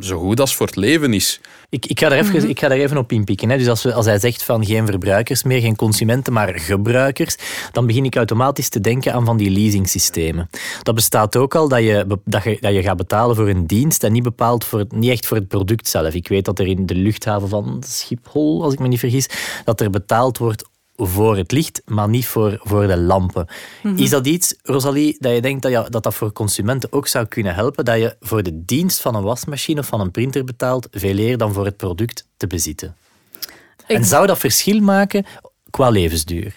zo goed als voor het leven is. Ik, ik, ga, daar even, mhm. ik ga daar even op inpikken. Hè. Dus als, we, als hij zegt van geen verbruikers meer, geen consumenten, maar gebruikers, dan begin ik automatisch te denken aan van die leasingsystemen. Dat bestaat ook al dat je, dat je, dat je gaat betalen voor een dienst en niet, bepaald voor het, niet echt voor het product zelf. Ik weet dat er in de luchthaven van Schiphol, als ik me niet vergis, dat er betaald wordt voor het licht, maar niet voor, voor de lampen. Mhm. Is dat iets, Rosalie, dat je denkt dat, je, dat dat voor consumenten ook zou kunnen helpen? Dat je voor de dienst van een wasmachine of van een printer betaalt, veel meer dan voor het product te bezitten? En zou dat verschil maken qua levensduur?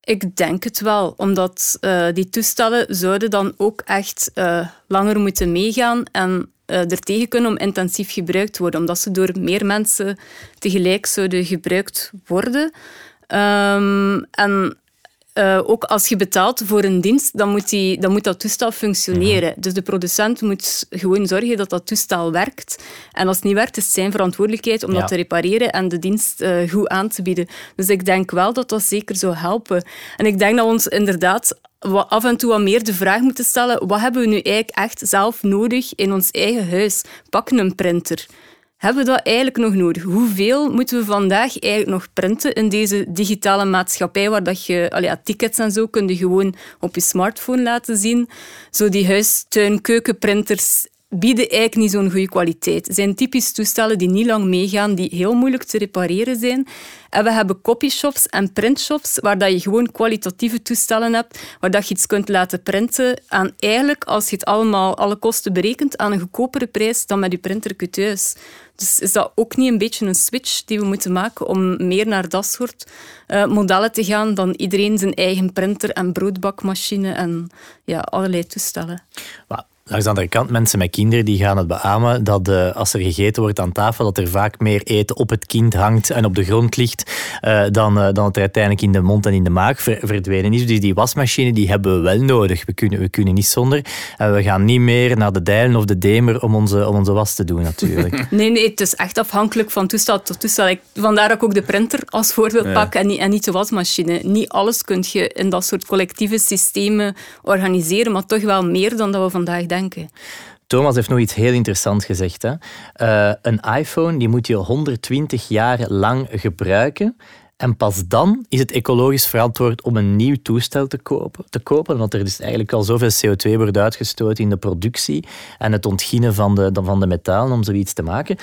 Ik denk het wel, omdat uh, die toestellen zouden dan ook echt uh, langer moeten meegaan en uh, er tegen kunnen om intensief gebruikt te worden, omdat ze door meer mensen tegelijk zouden gebruikt worden. Um, en uh, ook als je betaalt voor een dienst, dan moet, die, dan moet dat toestel functioneren. Dus de producent moet gewoon zorgen dat dat toestel werkt. En als het niet werkt, is het zijn verantwoordelijkheid om dat te repareren en de dienst uh, goed aan te bieden. Dus ik denk wel dat dat zeker zou helpen. En ik denk dat we ons inderdaad af en toe wat meer de vraag moeten stellen: wat hebben we nu eigenlijk echt zelf nodig in ons eigen huis? Pak een printer. Hebben we dat eigenlijk nog nodig? Hoeveel moeten we vandaag eigenlijk nog printen in deze digitale maatschappij, waar dat je allee, tickets en zo kun je gewoon op je smartphone laten zien? Zo die huis, tuin, keukenprinters bieden eigenlijk niet zo'n goede kwaliteit. Het zijn typisch toestellen die niet lang meegaan, die heel moeilijk te repareren zijn. En we hebben copyshops en printshops waar dat je gewoon kwalitatieve toestellen hebt, waar dat je iets kunt laten printen. En eigenlijk, als je het allemaal, alle kosten berekent, aan een goedkopere prijs dan met je printer thuis. Dus is dat ook niet een beetje een switch die we moeten maken om meer naar dat soort uh, modellen te gaan dan iedereen zijn eigen printer en broodbakmachine en ja, allerlei toestellen? Langs de andere kant, mensen met kinderen die gaan het beamen dat uh, als er gegeten wordt aan tafel, dat er vaak meer eten op het kind hangt en op de grond ligt uh, dan, uh, dan het er uiteindelijk in de mond en in de maag ver verdwenen is. Dus die wasmachine die hebben we wel nodig. We kunnen, we kunnen niet zonder. En we gaan niet meer naar de Dijlen of de Demer om onze, om onze was te doen, natuurlijk. nee, nee, het is echt afhankelijk van toestel tot toestel. Vandaar dat ik ook de printer als voorbeeld ja. pak en niet, en niet de wasmachine. Niet alles kun je in dat soort collectieve systemen organiseren, maar toch wel meer dan dat we vandaag denken. Thomas heeft nog iets heel interessants gezegd. Hè? Uh, een iPhone die moet je 120 jaar lang gebruiken. En pas dan is het ecologisch verantwoord om een nieuw toestel te kopen. Te kopen omdat er dus eigenlijk al zoveel CO2 wordt uitgestoten in de productie en het ontginnen van de, van de metalen om zoiets te maken.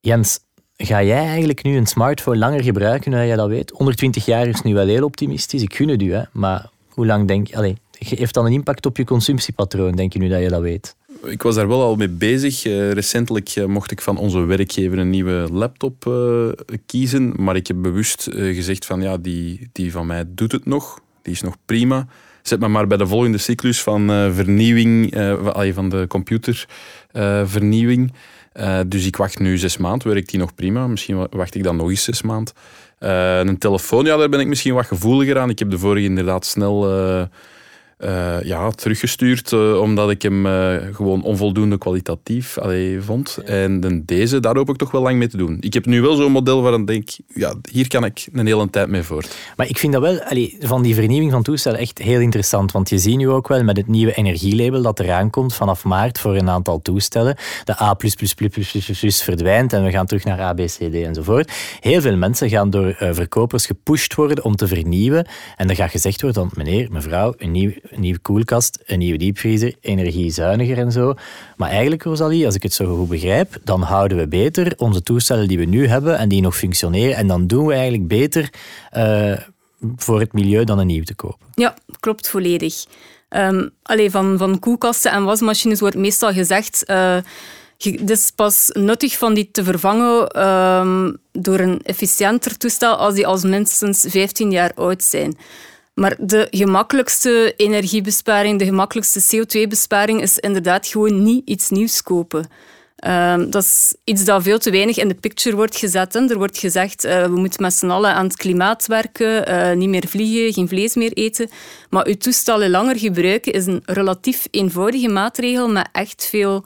Jens, ga jij eigenlijk nu een smartphone langer gebruiken dan jij dat weet? 120 jaar is nu wel heel optimistisch, ik gun het u, hè? maar hoe lang denk je... Heeft dat een impact op je consumptiepatroon, denk je nu dat je dat weet? Ik was daar wel al mee bezig. Uh, recentelijk uh, mocht ik van onze werkgever een nieuwe laptop uh, kiezen, maar ik heb bewust gezegd van ja, die, die van mij doet het nog. Die is nog prima. Zet me maar bij de volgende cyclus van vernieuwing, van de computervernieuwing. dus ik wacht nu zes maanden, werkt die nog prima. Misschien wacht ik dan nog eens zes maanden. een telefoon, ja, daar ben ik misschien wat gevoeliger aan. Ik heb de vorige inderdaad snel uh, ja, teruggestuurd, uh, omdat ik hem uh, gewoon onvoldoende kwalitatief allee, vond. En deze, daar hoop ik toch wel lang mee te doen. Ik heb nu wel zo'n model waar ik denk, ja, hier kan ik een hele tijd mee voort. Maar ik vind dat wel, allee, van die vernieuwing van toestellen, echt heel interessant. Want je ziet nu ook wel met het nieuwe energielabel dat eraan komt vanaf maart voor een aantal toestellen. De A+++++ verdwijnt en we gaan terug naar A, B, C, D enzovoort. Heel veel mensen gaan door verkopers gepusht worden om te vernieuwen. En dan gaat gezegd worden, meneer, mevrouw, een nieuw een nieuwe koelkast, een nieuwe diepvriezer, energiezuiniger en zo. Maar eigenlijk, Rosalie, als ik het zo goed begrijp, dan houden we beter onze toestellen die we nu hebben en die nog functioneren. En dan doen we eigenlijk beter uh, voor het milieu dan een nieuw te kopen. Ja, klopt volledig. Um, van, van koelkasten en wasmachines wordt meestal gezegd... Uh, het is pas nuttig van die te vervangen um, door een efficiënter toestel als die als minstens 15 jaar oud zijn. Maar de gemakkelijkste energiebesparing, de gemakkelijkste CO2-besparing is inderdaad gewoon niet iets nieuws kopen. Um, dat is iets dat veel te weinig in de picture wordt gezet. Er wordt gezegd, uh, we moeten met z'n allen aan het klimaat werken, uh, niet meer vliegen, geen vlees meer eten. Maar uw toestellen langer gebruiken is een relatief eenvoudige maatregel met echt veel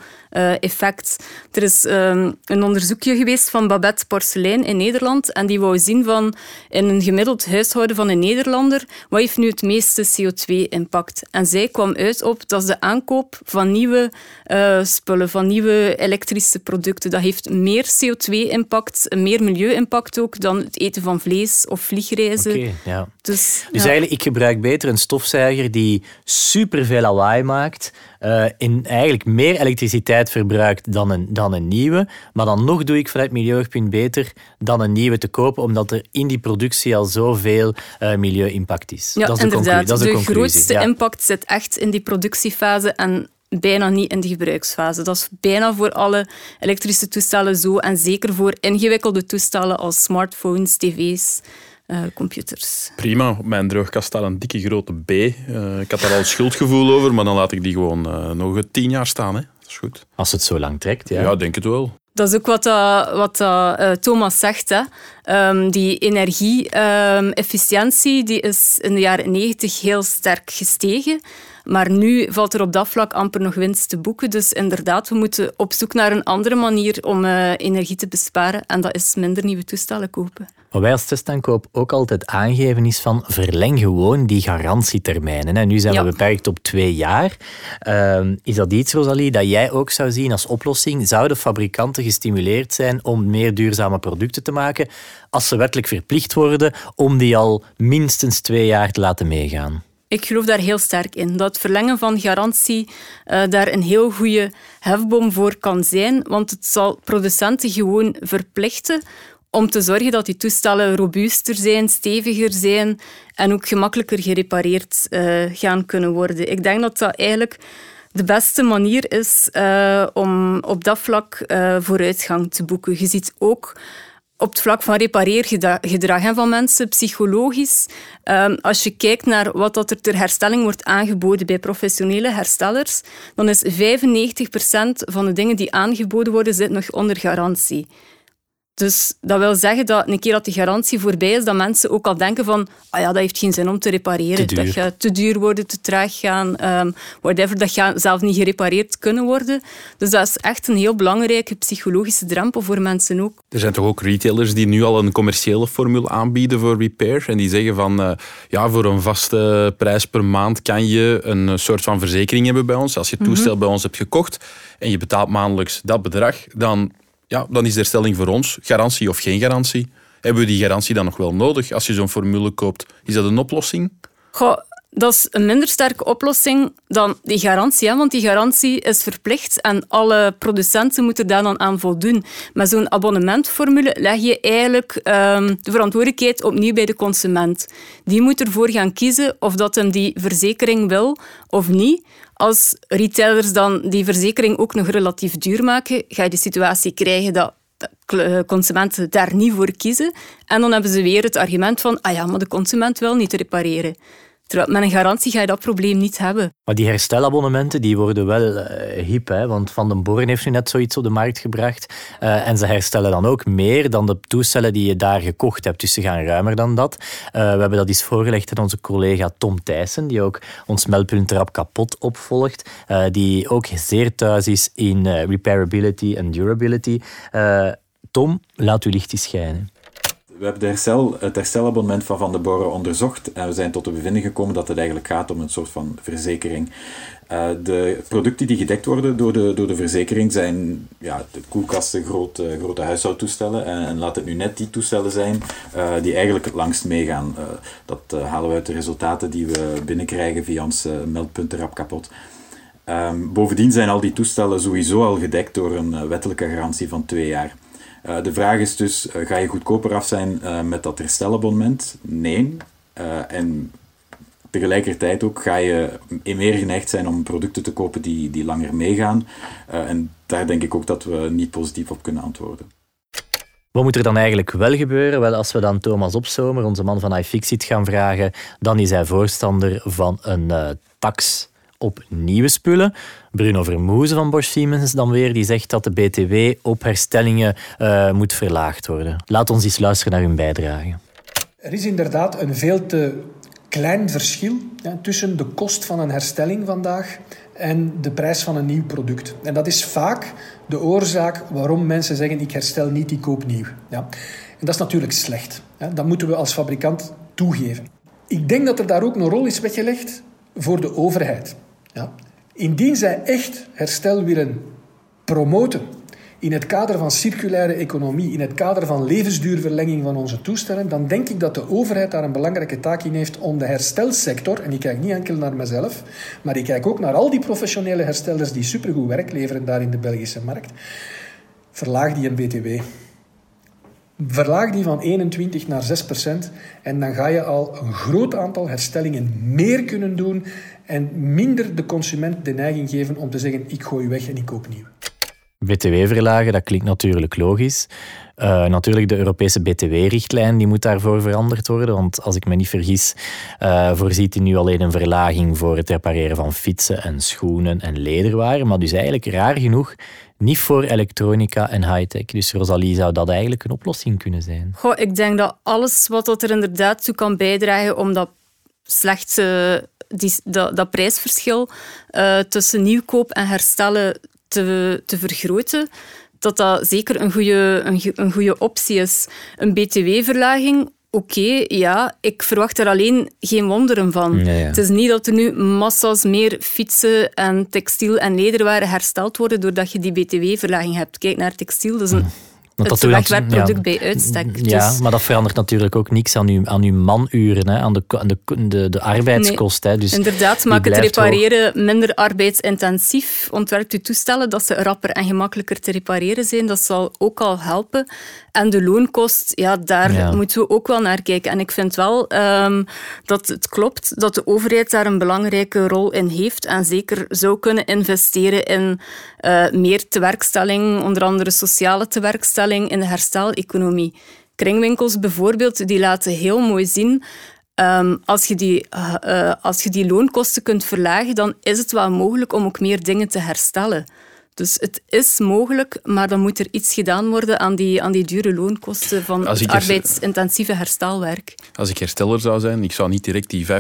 effect. Er is um, een onderzoekje geweest van Babette Porcelein in Nederland en die wou zien van in een gemiddeld huishouden van een Nederlander wat heeft nu het meeste CO2-impact. En zij kwam uit op dat de aankoop van nieuwe spullen, van nieuwe elektrische producten. Dat heeft meer CO2-impact, meer milieu-impact ook, dan het eten van vlees of vliegreizen. Okay, ja. Dus, dus eigenlijk, ik gebruik beter een stofzuiger die superveel lawaai maakt, uh, in eigenlijk meer elektriciteit verbruikt dan een, dan een nieuwe. Maar dan nog doe ik vanuit milieuoogpunt beter dan een nieuwe te kopen, omdat er in die productie al zoveel uh, milieu-impact is. Ja, dat is inderdaad. De, dat is de, de grootste impact zit echt in die productiefase en bijna niet in de gebruiksfase. Dat is bijna voor alle elektrische toestellen zo en zeker voor ingewikkelde toestellen als smartphones, tv's. Uh, computers. Prima, op mijn droogkast staat een dikke grote B. Uh, ik had daar al schuldgevoel over, maar dan laat ik die gewoon uh, nog tien jaar staan. Hè. Dat is goed. Als het zo lang trekt, ja. Ja, denk het wel. Dat is ook wat, uh, wat uh, Thomas zegt. Hè. Um, die energie-efficiëntie um, is in de jaren 90 heel sterk gestegen. Maar nu valt er op dat vlak amper nog winst te boeken. Dus inderdaad, we moeten op zoek naar een andere manier om uh, energie te besparen. En dat is minder nieuwe toestellen kopen. Wat wij als testaankoop ook altijd aangeven is van verleng gewoon die garantietermijnen. En nu zijn we beperkt op twee jaar. Ehm, is dat iets, Rosalie, dat jij ook zou zien als oplossing? Zouden fabrikanten gestimuleerd zijn om meer duurzame producten te maken als ze wettelijk verplicht worden om die al minstens twee jaar te laten meegaan? Ik geloof daar heel sterk in. Dat verlengen van garantie uh, daar een heel goede hefboom voor kan zijn. Want het zal producenten gewoon verplichten om te zorgen dat die toestellen robuuster zijn, steviger zijn en ook gemakkelijker gerepareerd uh, gaan kunnen worden. Ik denk dat dat eigenlijk de beste manier is uh, om op dat vlak uh, vooruitgang te boeken. Je ziet ook op het vlak van repareergedrag van mensen, psychologisch. Um, als je kijkt naar wat dat er ter herstelling wordt aangeboden bij professionele herstellers, dan is 95% van de dingen die aangeboden worden, zit nog onder garantie. Dus dat wil zeggen dat een keer dat die garantie voorbij is, dat mensen ook al denken van ah ja, dat heeft geen zin om te repareren. Te dat gaat te duur worden, te traag gaan, um, whatever. Dat gaat zelf niet gerepareerd kunnen worden. Dus dat is echt een heel belangrijke psychologische drempel voor mensen ook. Er zijn toch ook retailers die nu al een commerciële formule aanbieden voor repair. En die zeggen van uh, ja, voor een vaste prijs per maand kan je een soort van verzekering hebben bij ons. Als je het toestel mhm. bij ons hebt gekocht en je betaalt maandelijks dat bedrag, dan ja, dan is de herstelling voor ons garantie of geen garantie. Hebben we die garantie dan nog wel nodig als je zo'n formule koopt? Is dat een oplossing? Goh, dat is een minder sterke oplossing dan die garantie. Want die garantie is verplicht en alle producenten moeten daar dan aan voldoen. Met zo'n abonnementformule leg je eigenlijk um, de verantwoordelijkheid opnieuw bij de consument. Die moet ervoor gaan kiezen of dat hem die verzekering wil of niet. Als retailers dan die verzekering ook nog relatief duur maken, ga je de situatie krijgen dat consumenten daar niet voor kiezen. En dan hebben ze weer het argument van, ah ja, maar de consument wil niet repareren. Terwijl met een garantie ga je dat probleem niet hebben. Maar die herstelabonnementen die worden wel uh, hip, hè? want Van den Boren heeft nu net zoiets op de markt gebracht. Uh, en ze herstellen dan ook meer dan de toestellen die je daar gekocht hebt. Dus ze gaan ruimer dan dat. Uh, we hebben dat eens voorgelegd aan onze collega Tom Thijssen, die ook ons meldpunt kapot opvolgt. die ook zeer thuis is in repairability en durability. Tom, laat uw licht eens schijnen we hebben herstel, het herstelabonnement van Van de Boren onderzocht en we zijn tot de bevinding gekomen dat het eigenlijk gaat om een soort van verzekering. Uh, de producten die gedekt worden door de, door de verzekering zijn ja, de koelkasten, grote, grote huishoudtoestellen. En, en, laat het nu net die toestellen zijn uh, die eigenlijk het langst meegaan. Uh, dat halen we uit de resultaten die we binnenkrijgen via ons meldpunt Rap Kapot. Um, bovendien zijn al die toestellen sowieso al gedekt door een wettelijke garantie van twee jaar. Uh, de vraag is dus, uh, ga je goedkoper af zijn uh, met dat herstelabonnement? Nee. en tegelijkertijd ook ga je meer geneigd zijn om producten te kopen die, die langer meegaan. en daar denk ik ook dat we niet positief op kunnen antwoorden. Wat moet er dan eigenlijk wel gebeuren? Wel, als we dan Thomas Opzomer, onze man van iFixit, gaan vragen, dan is hij voorstander van een tax op nieuwe spullen. Bruno Vermoezen van Bosch Siemens dan weer, die zegt dat de BTW op herstellingen uh, moet verlaagd worden. Laat ons eens luisteren naar hun bijdrage. Er is inderdaad een veel te klein verschil ja, tussen de kost van een herstelling vandaag en de prijs van een nieuw product. En dat is vaak de oorzaak waarom mensen zeggen ik herstel niet, ik koop nieuw. Ja. En dat is natuurlijk slecht. Dat moeten we als fabrikant toegeven. Ik denk dat er daar ook een rol is weggelegd voor de overheid. Indien zij echt herstel willen promoten in het kader van circulaire economie, in het kader van levensduurverlenging van onze toestellen, dan denk ik dat de overheid daar een belangrijke taak in heeft om de herstelsector, en ik kijk niet enkel naar mezelf, maar ik kijk ook naar al die professionele herstellers die supergoed werk leveren daar in de Belgische markt, verlaag die een BTW. Verlaag die van 21 naar 6 procent en dan ga je al een groot aantal herstellingen meer kunnen doen en minder de consument de neiging geven om te zeggen ik gooi weg en ik koop nieuw. BTW verlagen, dat klinkt natuurlijk logisch. Uh, natuurlijk, de Europese BTW-richtlijn die moet daarvoor veranderd worden. Want als ik me niet vergis, uh, voorziet hij nu alleen een verlaging voor het repareren van fietsen en schoenen en lederwaren. Maar dus eigenlijk raar genoeg niet voor elektronica en high-tech. Dus Rosalie, zou dat eigenlijk een oplossing kunnen zijn? Goh, ik denk dat alles wat er inderdaad toe kan bijdragen om dat slechte die, dat, dat prijsverschil uh, tussen nieuwkoop en herstellen te, te vergroten, dat dat zeker een goede, een, een goede optie is. Een btw-verlaging oké, ja, ik verwacht er alleen geen wonderen van. Het is niet dat er nu massa's meer fietsen en textiel en lederwaren hersteld worden doordat je die btw-verlaging hebt. Kijk naar textiel, dat is een want het wegwerpproduct ja, bij uitstek. Ja, dus- maar dat verandert natuurlijk ook niks aan uw, aan uw manuren, hè, aan de, de, de, de arbeidskost. hè. Dus Inderdaad, maakt het repareren minder arbeidsintensief. Ontwerpt u toestellen dat ze rapper en gemakkelijker te repareren zijn. Dat zal ook al helpen. En de loonkost, ja, daar moeten we ook wel naar kijken. En ik vind wel um, dat het klopt dat de overheid daar een belangrijke rol in heeft en zeker zou kunnen investeren in uh, meer tewerkstelling, onder andere sociale tewerkstelling in de hersteleconomie. Kringwinkels bijvoorbeeld, die laten heel mooi zien Um, als, je die, uh, uh, als je die loonkosten kunt verlagen, dan is het wel mogelijk om ook meer dingen te herstellen. Dus het is mogelijk, maar dan moet er iets gedaan worden aan die, aan die dure loonkosten van het arbeidsintensieve herstelwerk. Als ik hersteller zou zijn, ik zou niet direct die 15%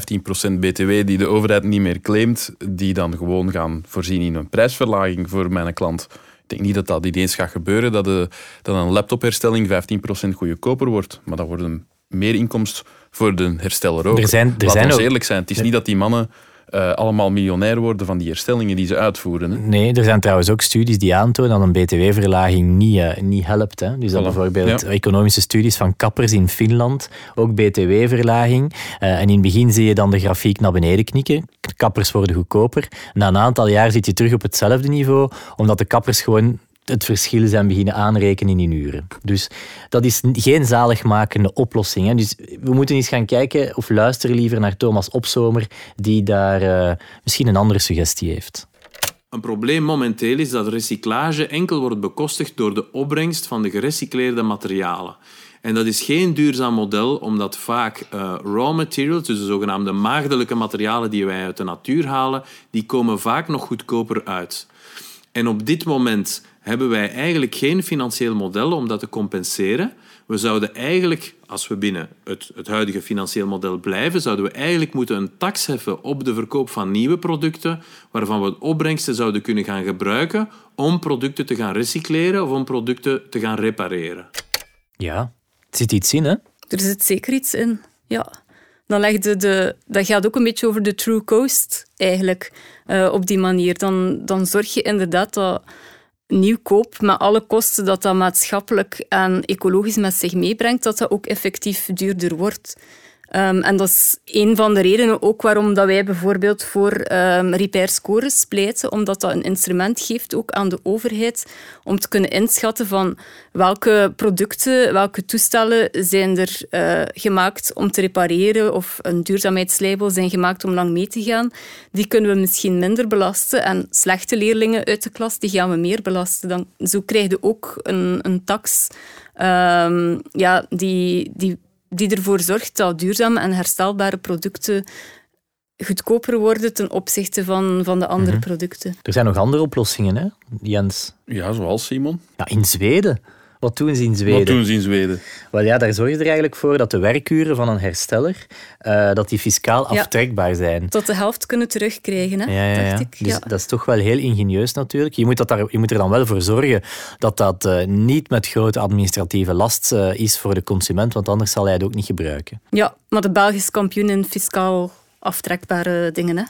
btw die de overheid niet meer claimt, die dan gewoon gaan voorzien in een prijsverlaging voor mijn klant. Ik denk niet dat dat ineens gaat gebeuren, dat, de, dat een laptopherstelling 15% goedkoper wordt. Maar dat wordt een meer inkomst voor de hersteller ook. Er zijn, er Laat zijn ons ook... eerlijk zijn, het is niet dat die mannen uh, allemaal miljonair worden van die herstellingen die ze uitvoeren. Hè? Nee, er zijn trouwens ook studies die aantonen dat een btw-verlaging niet, uh, niet helpt. Hè. Dus dat bijvoorbeeld economische studies van kappers in Finland, ook btw-verlaging. Uh, en in het begin zie je dan de grafiek naar beneden knikken. Kappers worden goedkoper. Na een aantal jaar zit je terug op hetzelfde niveau, omdat de kappers gewoon het verschil zijn beginnen aanrekenen in uren. Dus dat is geen zaligmakende oplossing. Hè. Dus we moeten eens gaan kijken of luisteren liever naar Thomas Opzomer, die daar uh, misschien een andere suggestie heeft. Een probleem momenteel is dat recyclage enkel wordt bekostigd door de opbrengst van de gerecycleerde materialen. En dat is geen duurzaam model, omdat vaak uh, raw materials, dus de zogenaamde maagdelijke materialen die wij uit de natuur halen, die komen vaak nog goedkoper uit. En op dit moment hebben wij eigenlijk geen financieel model om dat te compenseren. We zouden eigenlijk, als we binnen het, het huidige financieel model blijven, zouden we eigenlijk moeten een tax heffen op de verkoop van nieuwe producten, waarvan we opbrengsten zouden kunnen gaan gebruiken om producten te gaan recycleren of om producten te gaan repareren. Ja, er zit iets in, hè? Er zit zeker iets in, ja. Dan legde de, dat gaat ook een beetje over de true cost, eigenlijk, uh, op die manier. Dan, dan zorg je inderdaad dat nieuwkoop, met alle kosten dat dat maatschappelijk en ecologisch met zich meebrengt, dat dat ook effectief duurder wordt. Um, en dat is een van de redenen ook waarom dat wij bijvoorbeeld voor um, repair scores pleiten, omdat dat een instrument geeft ook aan de overheid om te kunnen inschatten van welke producten, welke toestellen zijn er uh, gemaakt om te repareren of een duurzaamheidslabel zijn gemaakt om lang mee te gaan. Die kunnen we misschien minder belasten en slechte leerlingen uit de klas, die gaan we meer belasten. Dan, zo krijg je ook een, een tax um, ja, die, die die ervoor zorgt dat duurzame en herstelbare producten goedkoper worden ten opzichte van, van de andere mhm. producten. Er zijn nog andere oplossingen, hè, Jens? Ja, zoals Simon. Ja, in Zweden. Wat doen ze in Zweden? Wat doen ze in Zweden? Wel ja, daar zorg je er eigenlijk voor dat de werkuren van een hersteller uh, dat die fiscaal aftrekbaar zijn. Tot de helft kunnen terugkrijgen, hè, ja, ja, dacht ik. Dus dat is toch wel heel ingenieus natuurlijk. Je moet, dat daar, je moet er dan wel voor zorgen dat dat uh, niet met grote administratieve last uh, is voor de consument, want anders zal hij het ook niet gebruiken. Ja, maar de Belgische kampioen in fiscaal aftrekbare dingen. Hè.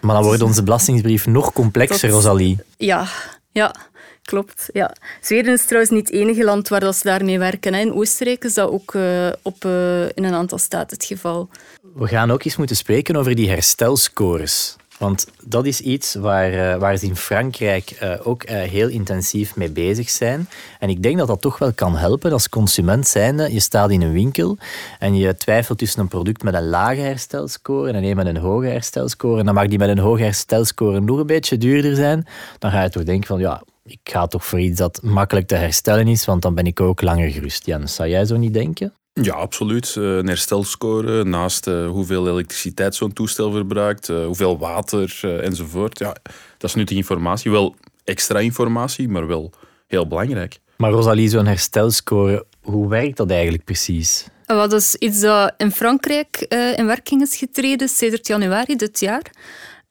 Maar dan wordt onze belastingsbrief nog complexer, Rosalie. Ja, ja. Klopt, ja. Zweden is trouwens niet het enige land waar dat ze daarmee werken. In Oostenrijk is dat ook uh, op, uh, in een aantal staten het geval. We gaan ook eens moeten spreken over die herstelscores. Want dat is iets waar, uh, waar ze in Frankrijk ook heel intensief mee bezig zijn. En ik denk dat dat toch wel kan helpen als consument zijnde. Je staat in een winkel en je twijfelt tussen een product met een lage herstelscore en een met een hoge herstelscore. En dan mag die met een hoge herstelscore nog een beetje duurder zijn. Dan ga je toch denken van ja, ik ga toch voor iets dat makkelijk te herstellen is, want dan ben ik ook langer gerust. Jan, zou jij zo niet denken? Ja, absoluut. Eh, een herstelscore naast uh, hoeveel elektriciteit zo'n toestel verbruikt, uh, hoeveel water enzovoort. Ja, dat is nuttige informatie. Wel extra informatie, maar wel heel belangrijk. Maar Rosalie, zo'n herstelscore, hoe werkt dat eigenlijk precies? Dat is iets dat in Frankrijk in werking is getreden sinds januari dit jaar.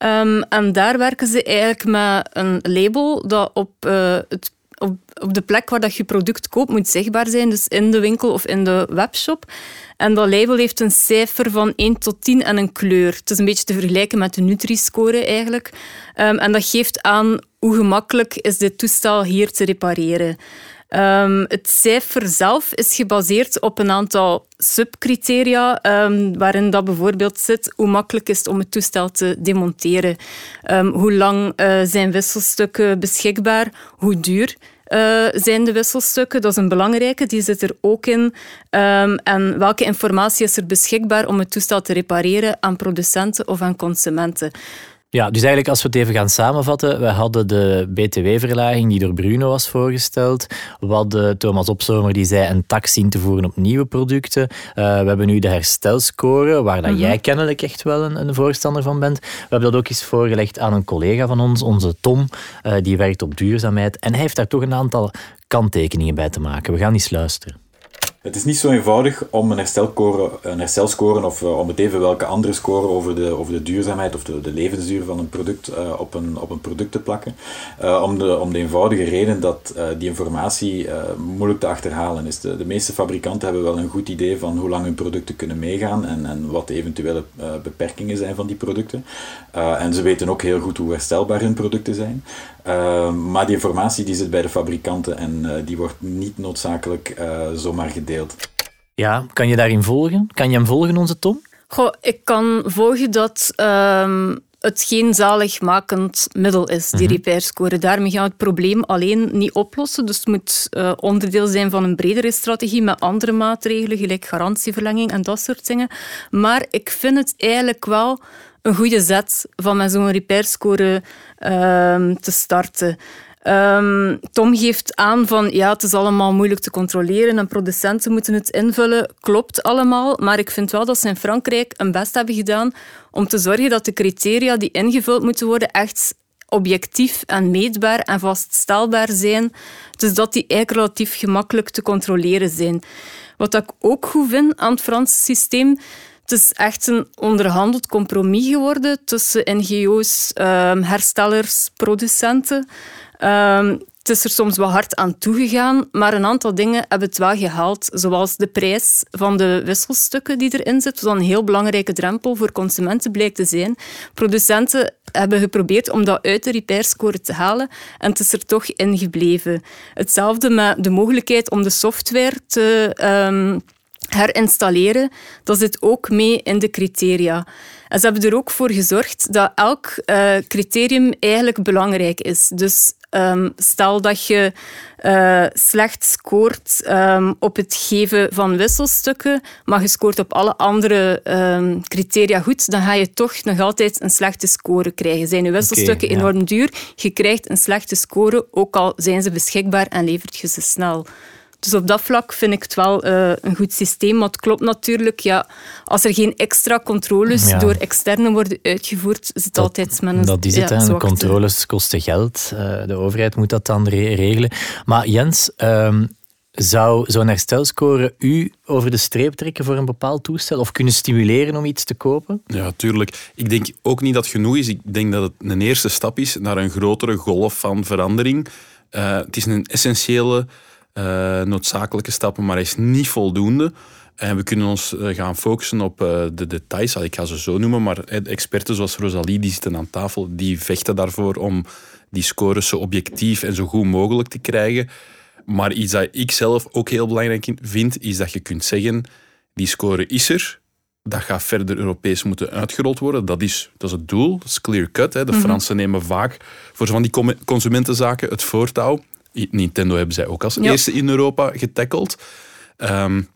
Um, en daar werken ze eigenlijk met een label dat op uh, het op, op de plek waar dat je product koopt moet zichtbaar zijn, dus in de winkel of in de webshop. En dat label heeft een cijfer van 1 tot 10 en een kleur. Het is een beetje te vergelijken met de Nutri-score eigenlijk. Um, en dat geeft aan hoe gemakkelijk is dit toestel hier te repareren. Um, het cijfer zelf is gebaseerd op een aantal subcriteria, um, waarin dat bijvoorbeeld zit hoe makkelijk is het om het toestel te demonteren, hoe lang uh, zijn wisselstukken beschikbaar, hoe duur uh, zijn de wisselstukken. Dat is een belangrijke, die zit er ook in. En welke informatie is er beschikbaar om het toestel te repareren aan producenten of aan consumenten? Ja, dus eigenlijk als we het even gaan samenvatten, we hadden de btw-verlaging die door Bruno was voorgesteld. We hadden Thomas Opzomer die zei een tax in te voeren op nieuwe producten. Uh, we hebben nu de herstelscore, waar dat mhm. jij kennelijk echt wel een, een, voorstander van bent. We hebben dat ook eens voorgelegd aan een collega van ons, onze Tom, uh, die werkt op duurzaamheid. En hij heeft daar toch een aantal kanttekeningen bij te maken. We gaan eens luisteren. Het is niet zo eenvoudig om een herstelscore, een of uh, om het even welke andere score over de, de duurzaamheid of de, de levensduur van een product uh, op, een, op een product te plakken. Uh, om, de, om de eenvoudige reden dat die informatie moeilijk te achterhalen is. De, de meeste fabrikanten hebben wel een goed idee van hoe lang hun producten kunnen meegaan en, en wat de eventuele beperkingen zijn van die producten. en ze weten ook heel goed hoe herstelbaar hun producten zijn. Ehm, maar die informatie die zit bij de fabrikanten en uh, die wordt niet noodzakelijk uh, zomaar gedeeld. Ja, kan je daarin volgen? Kan je hem volgen, onze Tom? Goh, ik kan volgen dat um, het geen zaligmakend middel is, die mm -hmm. Daarmee gaan we het probleem alleen niet oplossen. Dus het moet uh, onderdeel zijn van een bredere strategie met andere maatregelen, gelijk garantieverlenging en dat soort dingen. Maar ik vind het eigenlijk wel een goede zet van met zo'n repairscore uh, te starten. Um, Tom geeft aan van ja, het is allemaal moeilijk te controleren en producenten moeten het invullen. Klopt allemaal, maar ik vind wel dat ze in Frankrijk een best hebben gedaan om te zorgen dat de criteria die ingevuld moeten worden echt objectief en meetbaar en vaststelbaar zijn. Dus dat die eigenlijk relatief gemakkelijk te controleren zijn. Wat ik ook goed vind aan het Franse systeem, het is echt een onderhandeld compromis geworden tussen NGO's, ehm, herstellers, producenten. Ehm, het is er soms wel hard aan toegegaan, maar een aantal dingen hebben het wel gehaald. Zoals de prijs van de wisselstukken die erin zit, wat een heel belangrijke drempel voor consumenten blijkt te zijn. Producenten hebben geprobeerd om dat uit de repairscore te halen en het is er toch in gebleven. Hetzelfde met de mogelijkheid om de software te... Ehm, herinstalleren, dat zit ook mee in de criteria. En ze hebben er ook voor gezorgd dat elk uh, criterium eigenlijk belangrijk is. Dus um, stel dat je uh, slecht scoort um, op het geven van wisselstukken, maar je scoort op alle andere um, criteria goed, dan ga je toch nog altijd een slechte score krijgen. Zijn je wisselstukken okay, ja. enorm duur, je krijgt een slechte score, ook al zijn ze beschikbaar en levert je ze snel. Dus op dat vlak vind ik het wel uh, een goed systeem. Maar het klopt natuurlijk, ja, als er geen extra controles ja. door externen worden uitgevoerd, is het dat, altijd met een Dat is het, ja, controles kosten geld. Uh, de overheid moet dat dan re regelen. Maar Jens, um, zou zo'n herstelscore u over de streep trekken voor een bepaald toestel of kunnen stimuleren om iets te kopen? Ja, tuurlijk. Ik denk ook niet dat het genoeg is. Ik denk dat het een eerste stap is naar een grotere golf van verandering. Uh, het is een essentiële uh, noodzakelijke stappen, maar hij is niet voldoende. En we kunnen ons eh, gaan focussen op uh, de details. Ik ga ze zo noemen, maar experten zoals Rosalie die zitten aan tafel, die vechten daarvoor om die scores zo objectief en zo goed mogelijk te krijgen. Maar iets dat ik zelf ook heel belangrijk vind, is dat je kunt zeggen, die score is er, dat gaat verder Europees moeten uitgerold worden. Dat is, dat is het doel, dat is clear cut. Hè. De mhm. Fransen nemen vaak voor van die consumentenzaken het voortouw. Nintendo hebben zij ook als eerste in Europa getackeld. Um,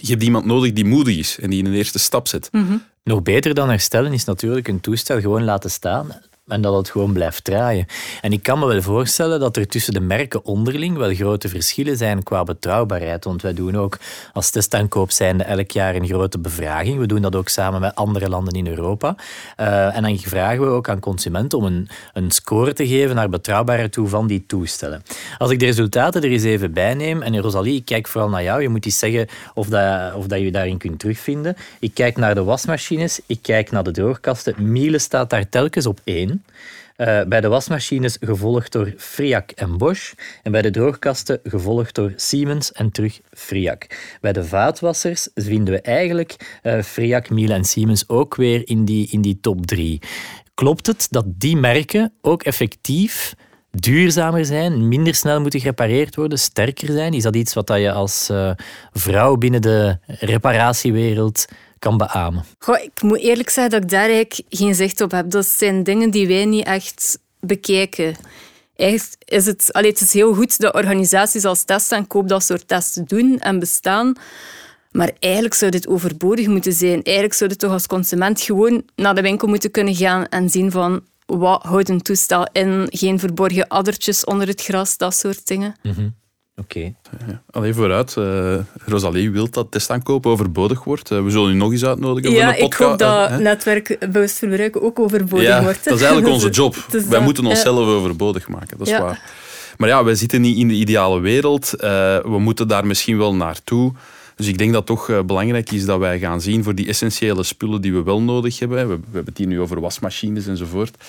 je hebt iemand nodig die moedig is en die een eerste stap zet. Mhm. Nog beter dan herstellen is natuurlijk een toestel gewoon laten staan en dat het gewoon blijft draaien. En ik kan me wel voorstellen dat er tussen de merken onderling wel grote verschillen zijn qua betrouwbaarheid. Want wij doen ook als testaankoop zijnde elk jaar een grote bevraging. We doen dat ook samen met andere landen in Europa. Uh, en dan vragen we ook aan consumenten om een, een score te geven naar betrouwbaarheid toe van die toestellen. Als ik de resultaten er eens even bij neem, en Rosalie, ik kijk vooral naar jou, je moet eens zeggen of, dat, of dat je daarin kunt terugvinden. Ik kijk naar de wasmachines, ik kijk naar de droogkasten. Miele staat daar telkens op één. Uh, bij de wasmachines gevolgd door Friac en Bosch. En bij de droogkasten gevolgd door Siemens en terug Friac. Bij de vaatwassers vinden we eigenlijk uh, Friac, Miele en Siemens ook weer in die, in die top drie. Klopt het dat die merken ook effectief duurzamer zijn, minder snel moeten gerepareerd worden, sterker zijn? Is dat iets wat je als uh, vrouw binnen de reparatiewereld kan beamen? Goh, ik moet eerlijk zeggen dat ik daar eigenlijk geen zicht op heb. Dat zijn dingen die wij niet echt bekijken. Eigenlijk is het, allee, het is heel goed dat organisaties als Test en Koop dat soort testen doen en bestaan. Maar eigenlijk zou dit overbodig moeten zijn. Eigenlijk zou je toch als consument gewoon naar de winkel moeten kunnen gaan en zien van wat houdt een toestel in, geen verborgen addertjes onder het gras, dat soort dingen. Mm Oké. Alleen vooruit. Uh, Rosalie wil dat testaankoop overbodig wordt. Uh, we zullen u nog eens uitnodigen ja, voor een podcast. Ja, ik hoop dat uh, netwerkbewust verbruiken ook overbodig ja, wordt. Dat is eigenlijk onze job. wij moeten onszelf overbodig maken, dat is waar. Maar ja, wij zitten niet in de ideale wereld. we moeten daar misschien wel naartoe. Dus ik denk dat het toch belangrijk is dat wij gaan zien voor die essentiële spullen die we wel nodig hebben. We, we hebben het hier nu over wasmachines enzovoort.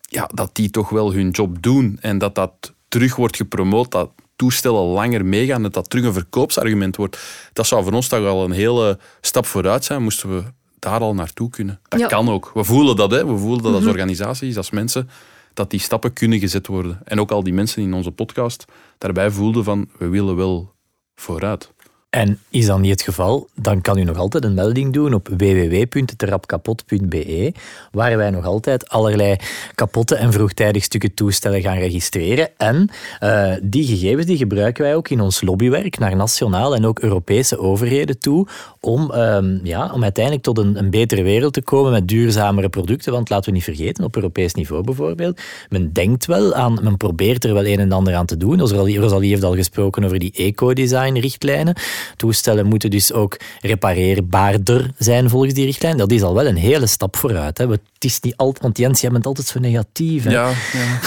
ja, dat die toch wel hun job doen en dat dat terug wordt gepromoot, dat toestellen langer meegaan, dat dat terug een verkoopsargument wordt. Dat zou voor ons toch al een hele stap vooruit zijn, moesten we daar al naartoe kunnen. Dat kan ook. We voelen dat, hè. we voelen dat als mhm. organisaties, als mensen, dat die stappen kunnen gezet worden. En ook al die mensen in onze podcast daarbij voelden van, we willen wel vooruit. En is dat niet het geval, dan kan u nog altijd een melding doen op www.terapkapot.be, waar wij nog altijd allerlei kapotte en vroegtijdig stukken toestellen gaan registreren. En uh, die gegevens die gebruiken wij ook in ons lobbywerk naar nationale en ook Europese overheden toe, om, um, ja, om uiteindelijk tot een, een, betere wereld te komen met duurzamere producten. Want laten we niet vergeten, op Europees niveau bijvoorbeeld, men denkt wel aan, men probeert er wel een en ander aan te doen. Rosalie heeft al gesproken over die eco-design-richtlijnen. Toestellen moeten dus ook repareerbaarder zijn volgens die richtlijn. Dat is al wel een hele stap vooruit. Hè. Het is niet altijd, want Jens, jij bent altijd zo negatief. Hè. Ja, ja.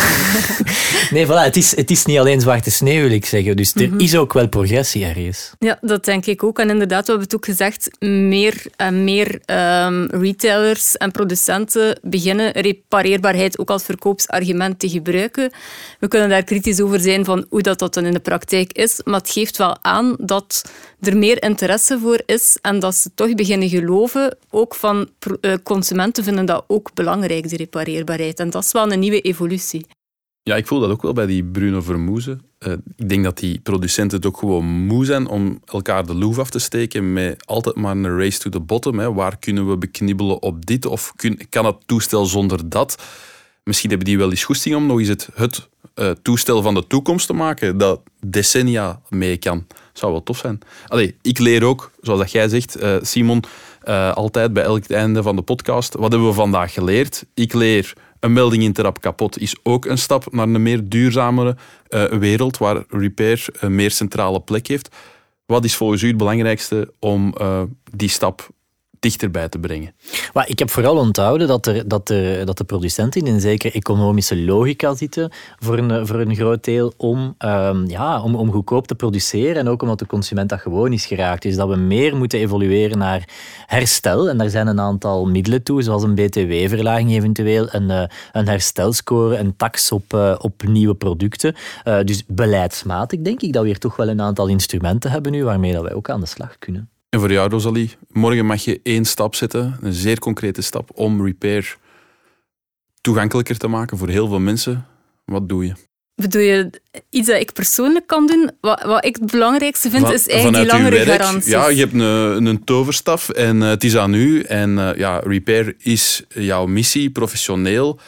nee, voilà, het, is, het is niet alleen zwarte sneeuw, wil ik zeggen. Dus er mhm. is ook wel progressie ergens. Ja, dat denk ik ook. En inderdaad, we hebben het ook gezegd, meer en meer um, retailers en producenten beginnen repareerbaarheid ook als verkoopsargument te gebruiken. We kunnen daar kritisch over zijn van hoe dat, dat dan in de praktijk is, maar het geeft wel aan dat er meer interesse voor is en dat ze toch beginnen geloven. Ook van eh, consumenten vinden dat ook belangrijk, die repareerbaarheid. En dat is wel een nieuwe evolutie. Ja, ik voel dat ook wel bij die Bruno Vermoezen. Uh, ik denk dat die producenten het ook gewoon moe zijn om elkaar de loef af te steken met altijd maar een race to the bottom. Hè. Waar kunnen we beknibbelen op dit of kan het toestel zonder dat? Misschien hebben die wel eens goesting om nog eens het, uh, toestel van de toekomst te maken dat decennia mee kan. Zou wel tof zijn. Allee, ik leer ook, zoals dat jij zegt, uh, Simon, uh, altijd bij elk einde van de podcast. Wat hebben we vandaag geleerd? Ik leer een melding in kapot is ook een stap naar een meer duurzamere wereld waar repair een meer centrale plek heeft. Wat is volgens u het belangrijkste om die stap dichterbij te brengen. Ik heb vooral onthouden dat, er, dat, dat de producenten in een zekere economische logica zitten voor een, voor een groot deel om, um, ja, om, om goedkoop te produceren en ook omdat de consument dat gewoon is geraakt. Dus dat we meer moeten evolueren naar herstel. En daar zijn een aantal middelen toe, zoals een btw-verlaging eventueel, een, uh, een herstelscore, een tax op, uh, op nieuwe producten. Uh, dus beleidsmatig denk ik dat we hier toch wel een aantal instrumenten hebben nu waarmee dat wij ook aan de slag kunnen. En voor jou, Rosalie, morgen mag je één stap zetten, een zeer concrete stap, om repair toegankelijker te maken voor heel veel mensen. Wat doe je? Bedoel je iets dat ik persoonlijk kan doen? Wat, wat ik het belangrijkste vind, is eigenlijk die langere garantie. Ja, je hebt een, een toverstaf en uh, het is aan u. En uh, ja, repair is jouw missie, professioneel.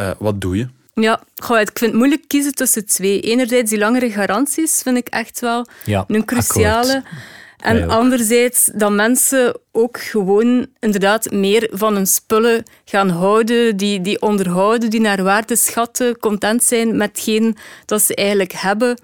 Uh, wat doe je? Ja, goh, ik vind het moeilijk kiezen tussen twee. Enerzijds die langere garanties vind ik echt wel ja, een cruciale... Akkoord. En anderzijds dat mensen ook gewoon inderdaad meer van hun spullen gaan houden, die, die onderhouden, die naar waarde schatten, content zijn met hetgeen dat ze eigenlijk hebben.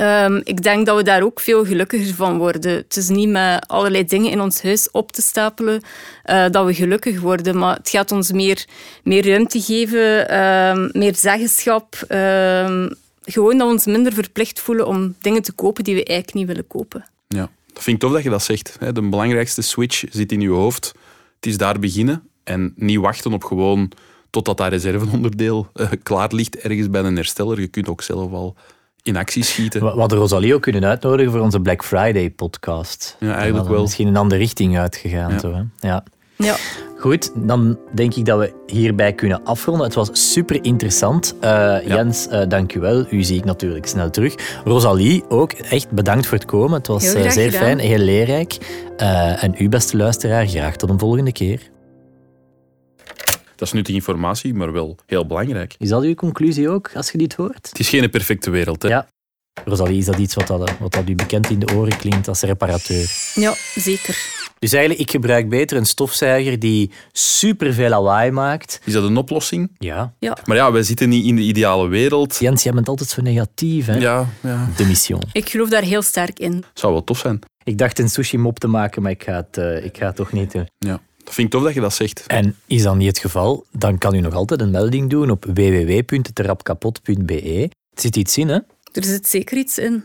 Um, ik denk dat we daar ook veel gelukkiger van worden. Het is niet met allerlei dingen in ons huis op te stapelen uh, dat we gelukkig worden, maar het gaat ons meer, meer ruimte geven, um, meer zeggenschap. Um, gewoon dat we ons minder verplicht voelen om dingen te kopen die we eigenlijk niet willen kopen. Ja. Dat vind ik tof dat je dat zegt. De belangrijkste switch zit in je hoofd. Het is daar beginnen en niet wachten op gewoon totdat dat reserveonderdeel uh, klaar ligt ergens bij een hersteller. Je kunt ook zelf al in actie schieten. We hadden Rosalie ook kunnen uitnodigen voor onze Black Friday podcast. Ja, eigenlijk wel. Misschien een andere richting uitgegaan. Ja. Zo, hè? Ja. Ja. Goed, dan denk ik dat we hierbij kunnen afronden. Het was super interessant. Uh, Jens, uh, dank u wel. U zie ik natuurlijk snel terug. Rosalie, ook echt bedankt voor het komen. Het was Heel uh, zeer gedaan. fijn, heel leerrijk. en u, beste luisteraar, graag tot een volgende keer. Dat is nuttige informatie, maar wel heel belangrijk. Is dat uw conclusie ook, als je dit hoort? Het is geen perfecte wereld, hè? Ja. Rosalie, is dat iets wat, dat, wat dat u bekend in de oren klinkt als reparateur? Ja, zeker. Dus eigenlijk, ik gebruik beter een stofzuiger die superveel lawaai maakt. Is dat een oplossing? Ja. Ja. Maar ja, wij zitten niet in de ideale wereld. Jens, jij bent altijd zo negatief, hè? Ja, ja. De mission. Ik geloof daar heel sterk in. Zou wel tof zijn. Ik dacht een sushi-mop te maken, maar ik ga, het, uh, ik ga het toch niet doen. Ja. Dat vind ik tof dat je dat zegt. En is dat niet het geval, dan kan u nog altijd een melding doen op www.terapkapot.be. Er zit iets in, hè? Er zit zeker iets in.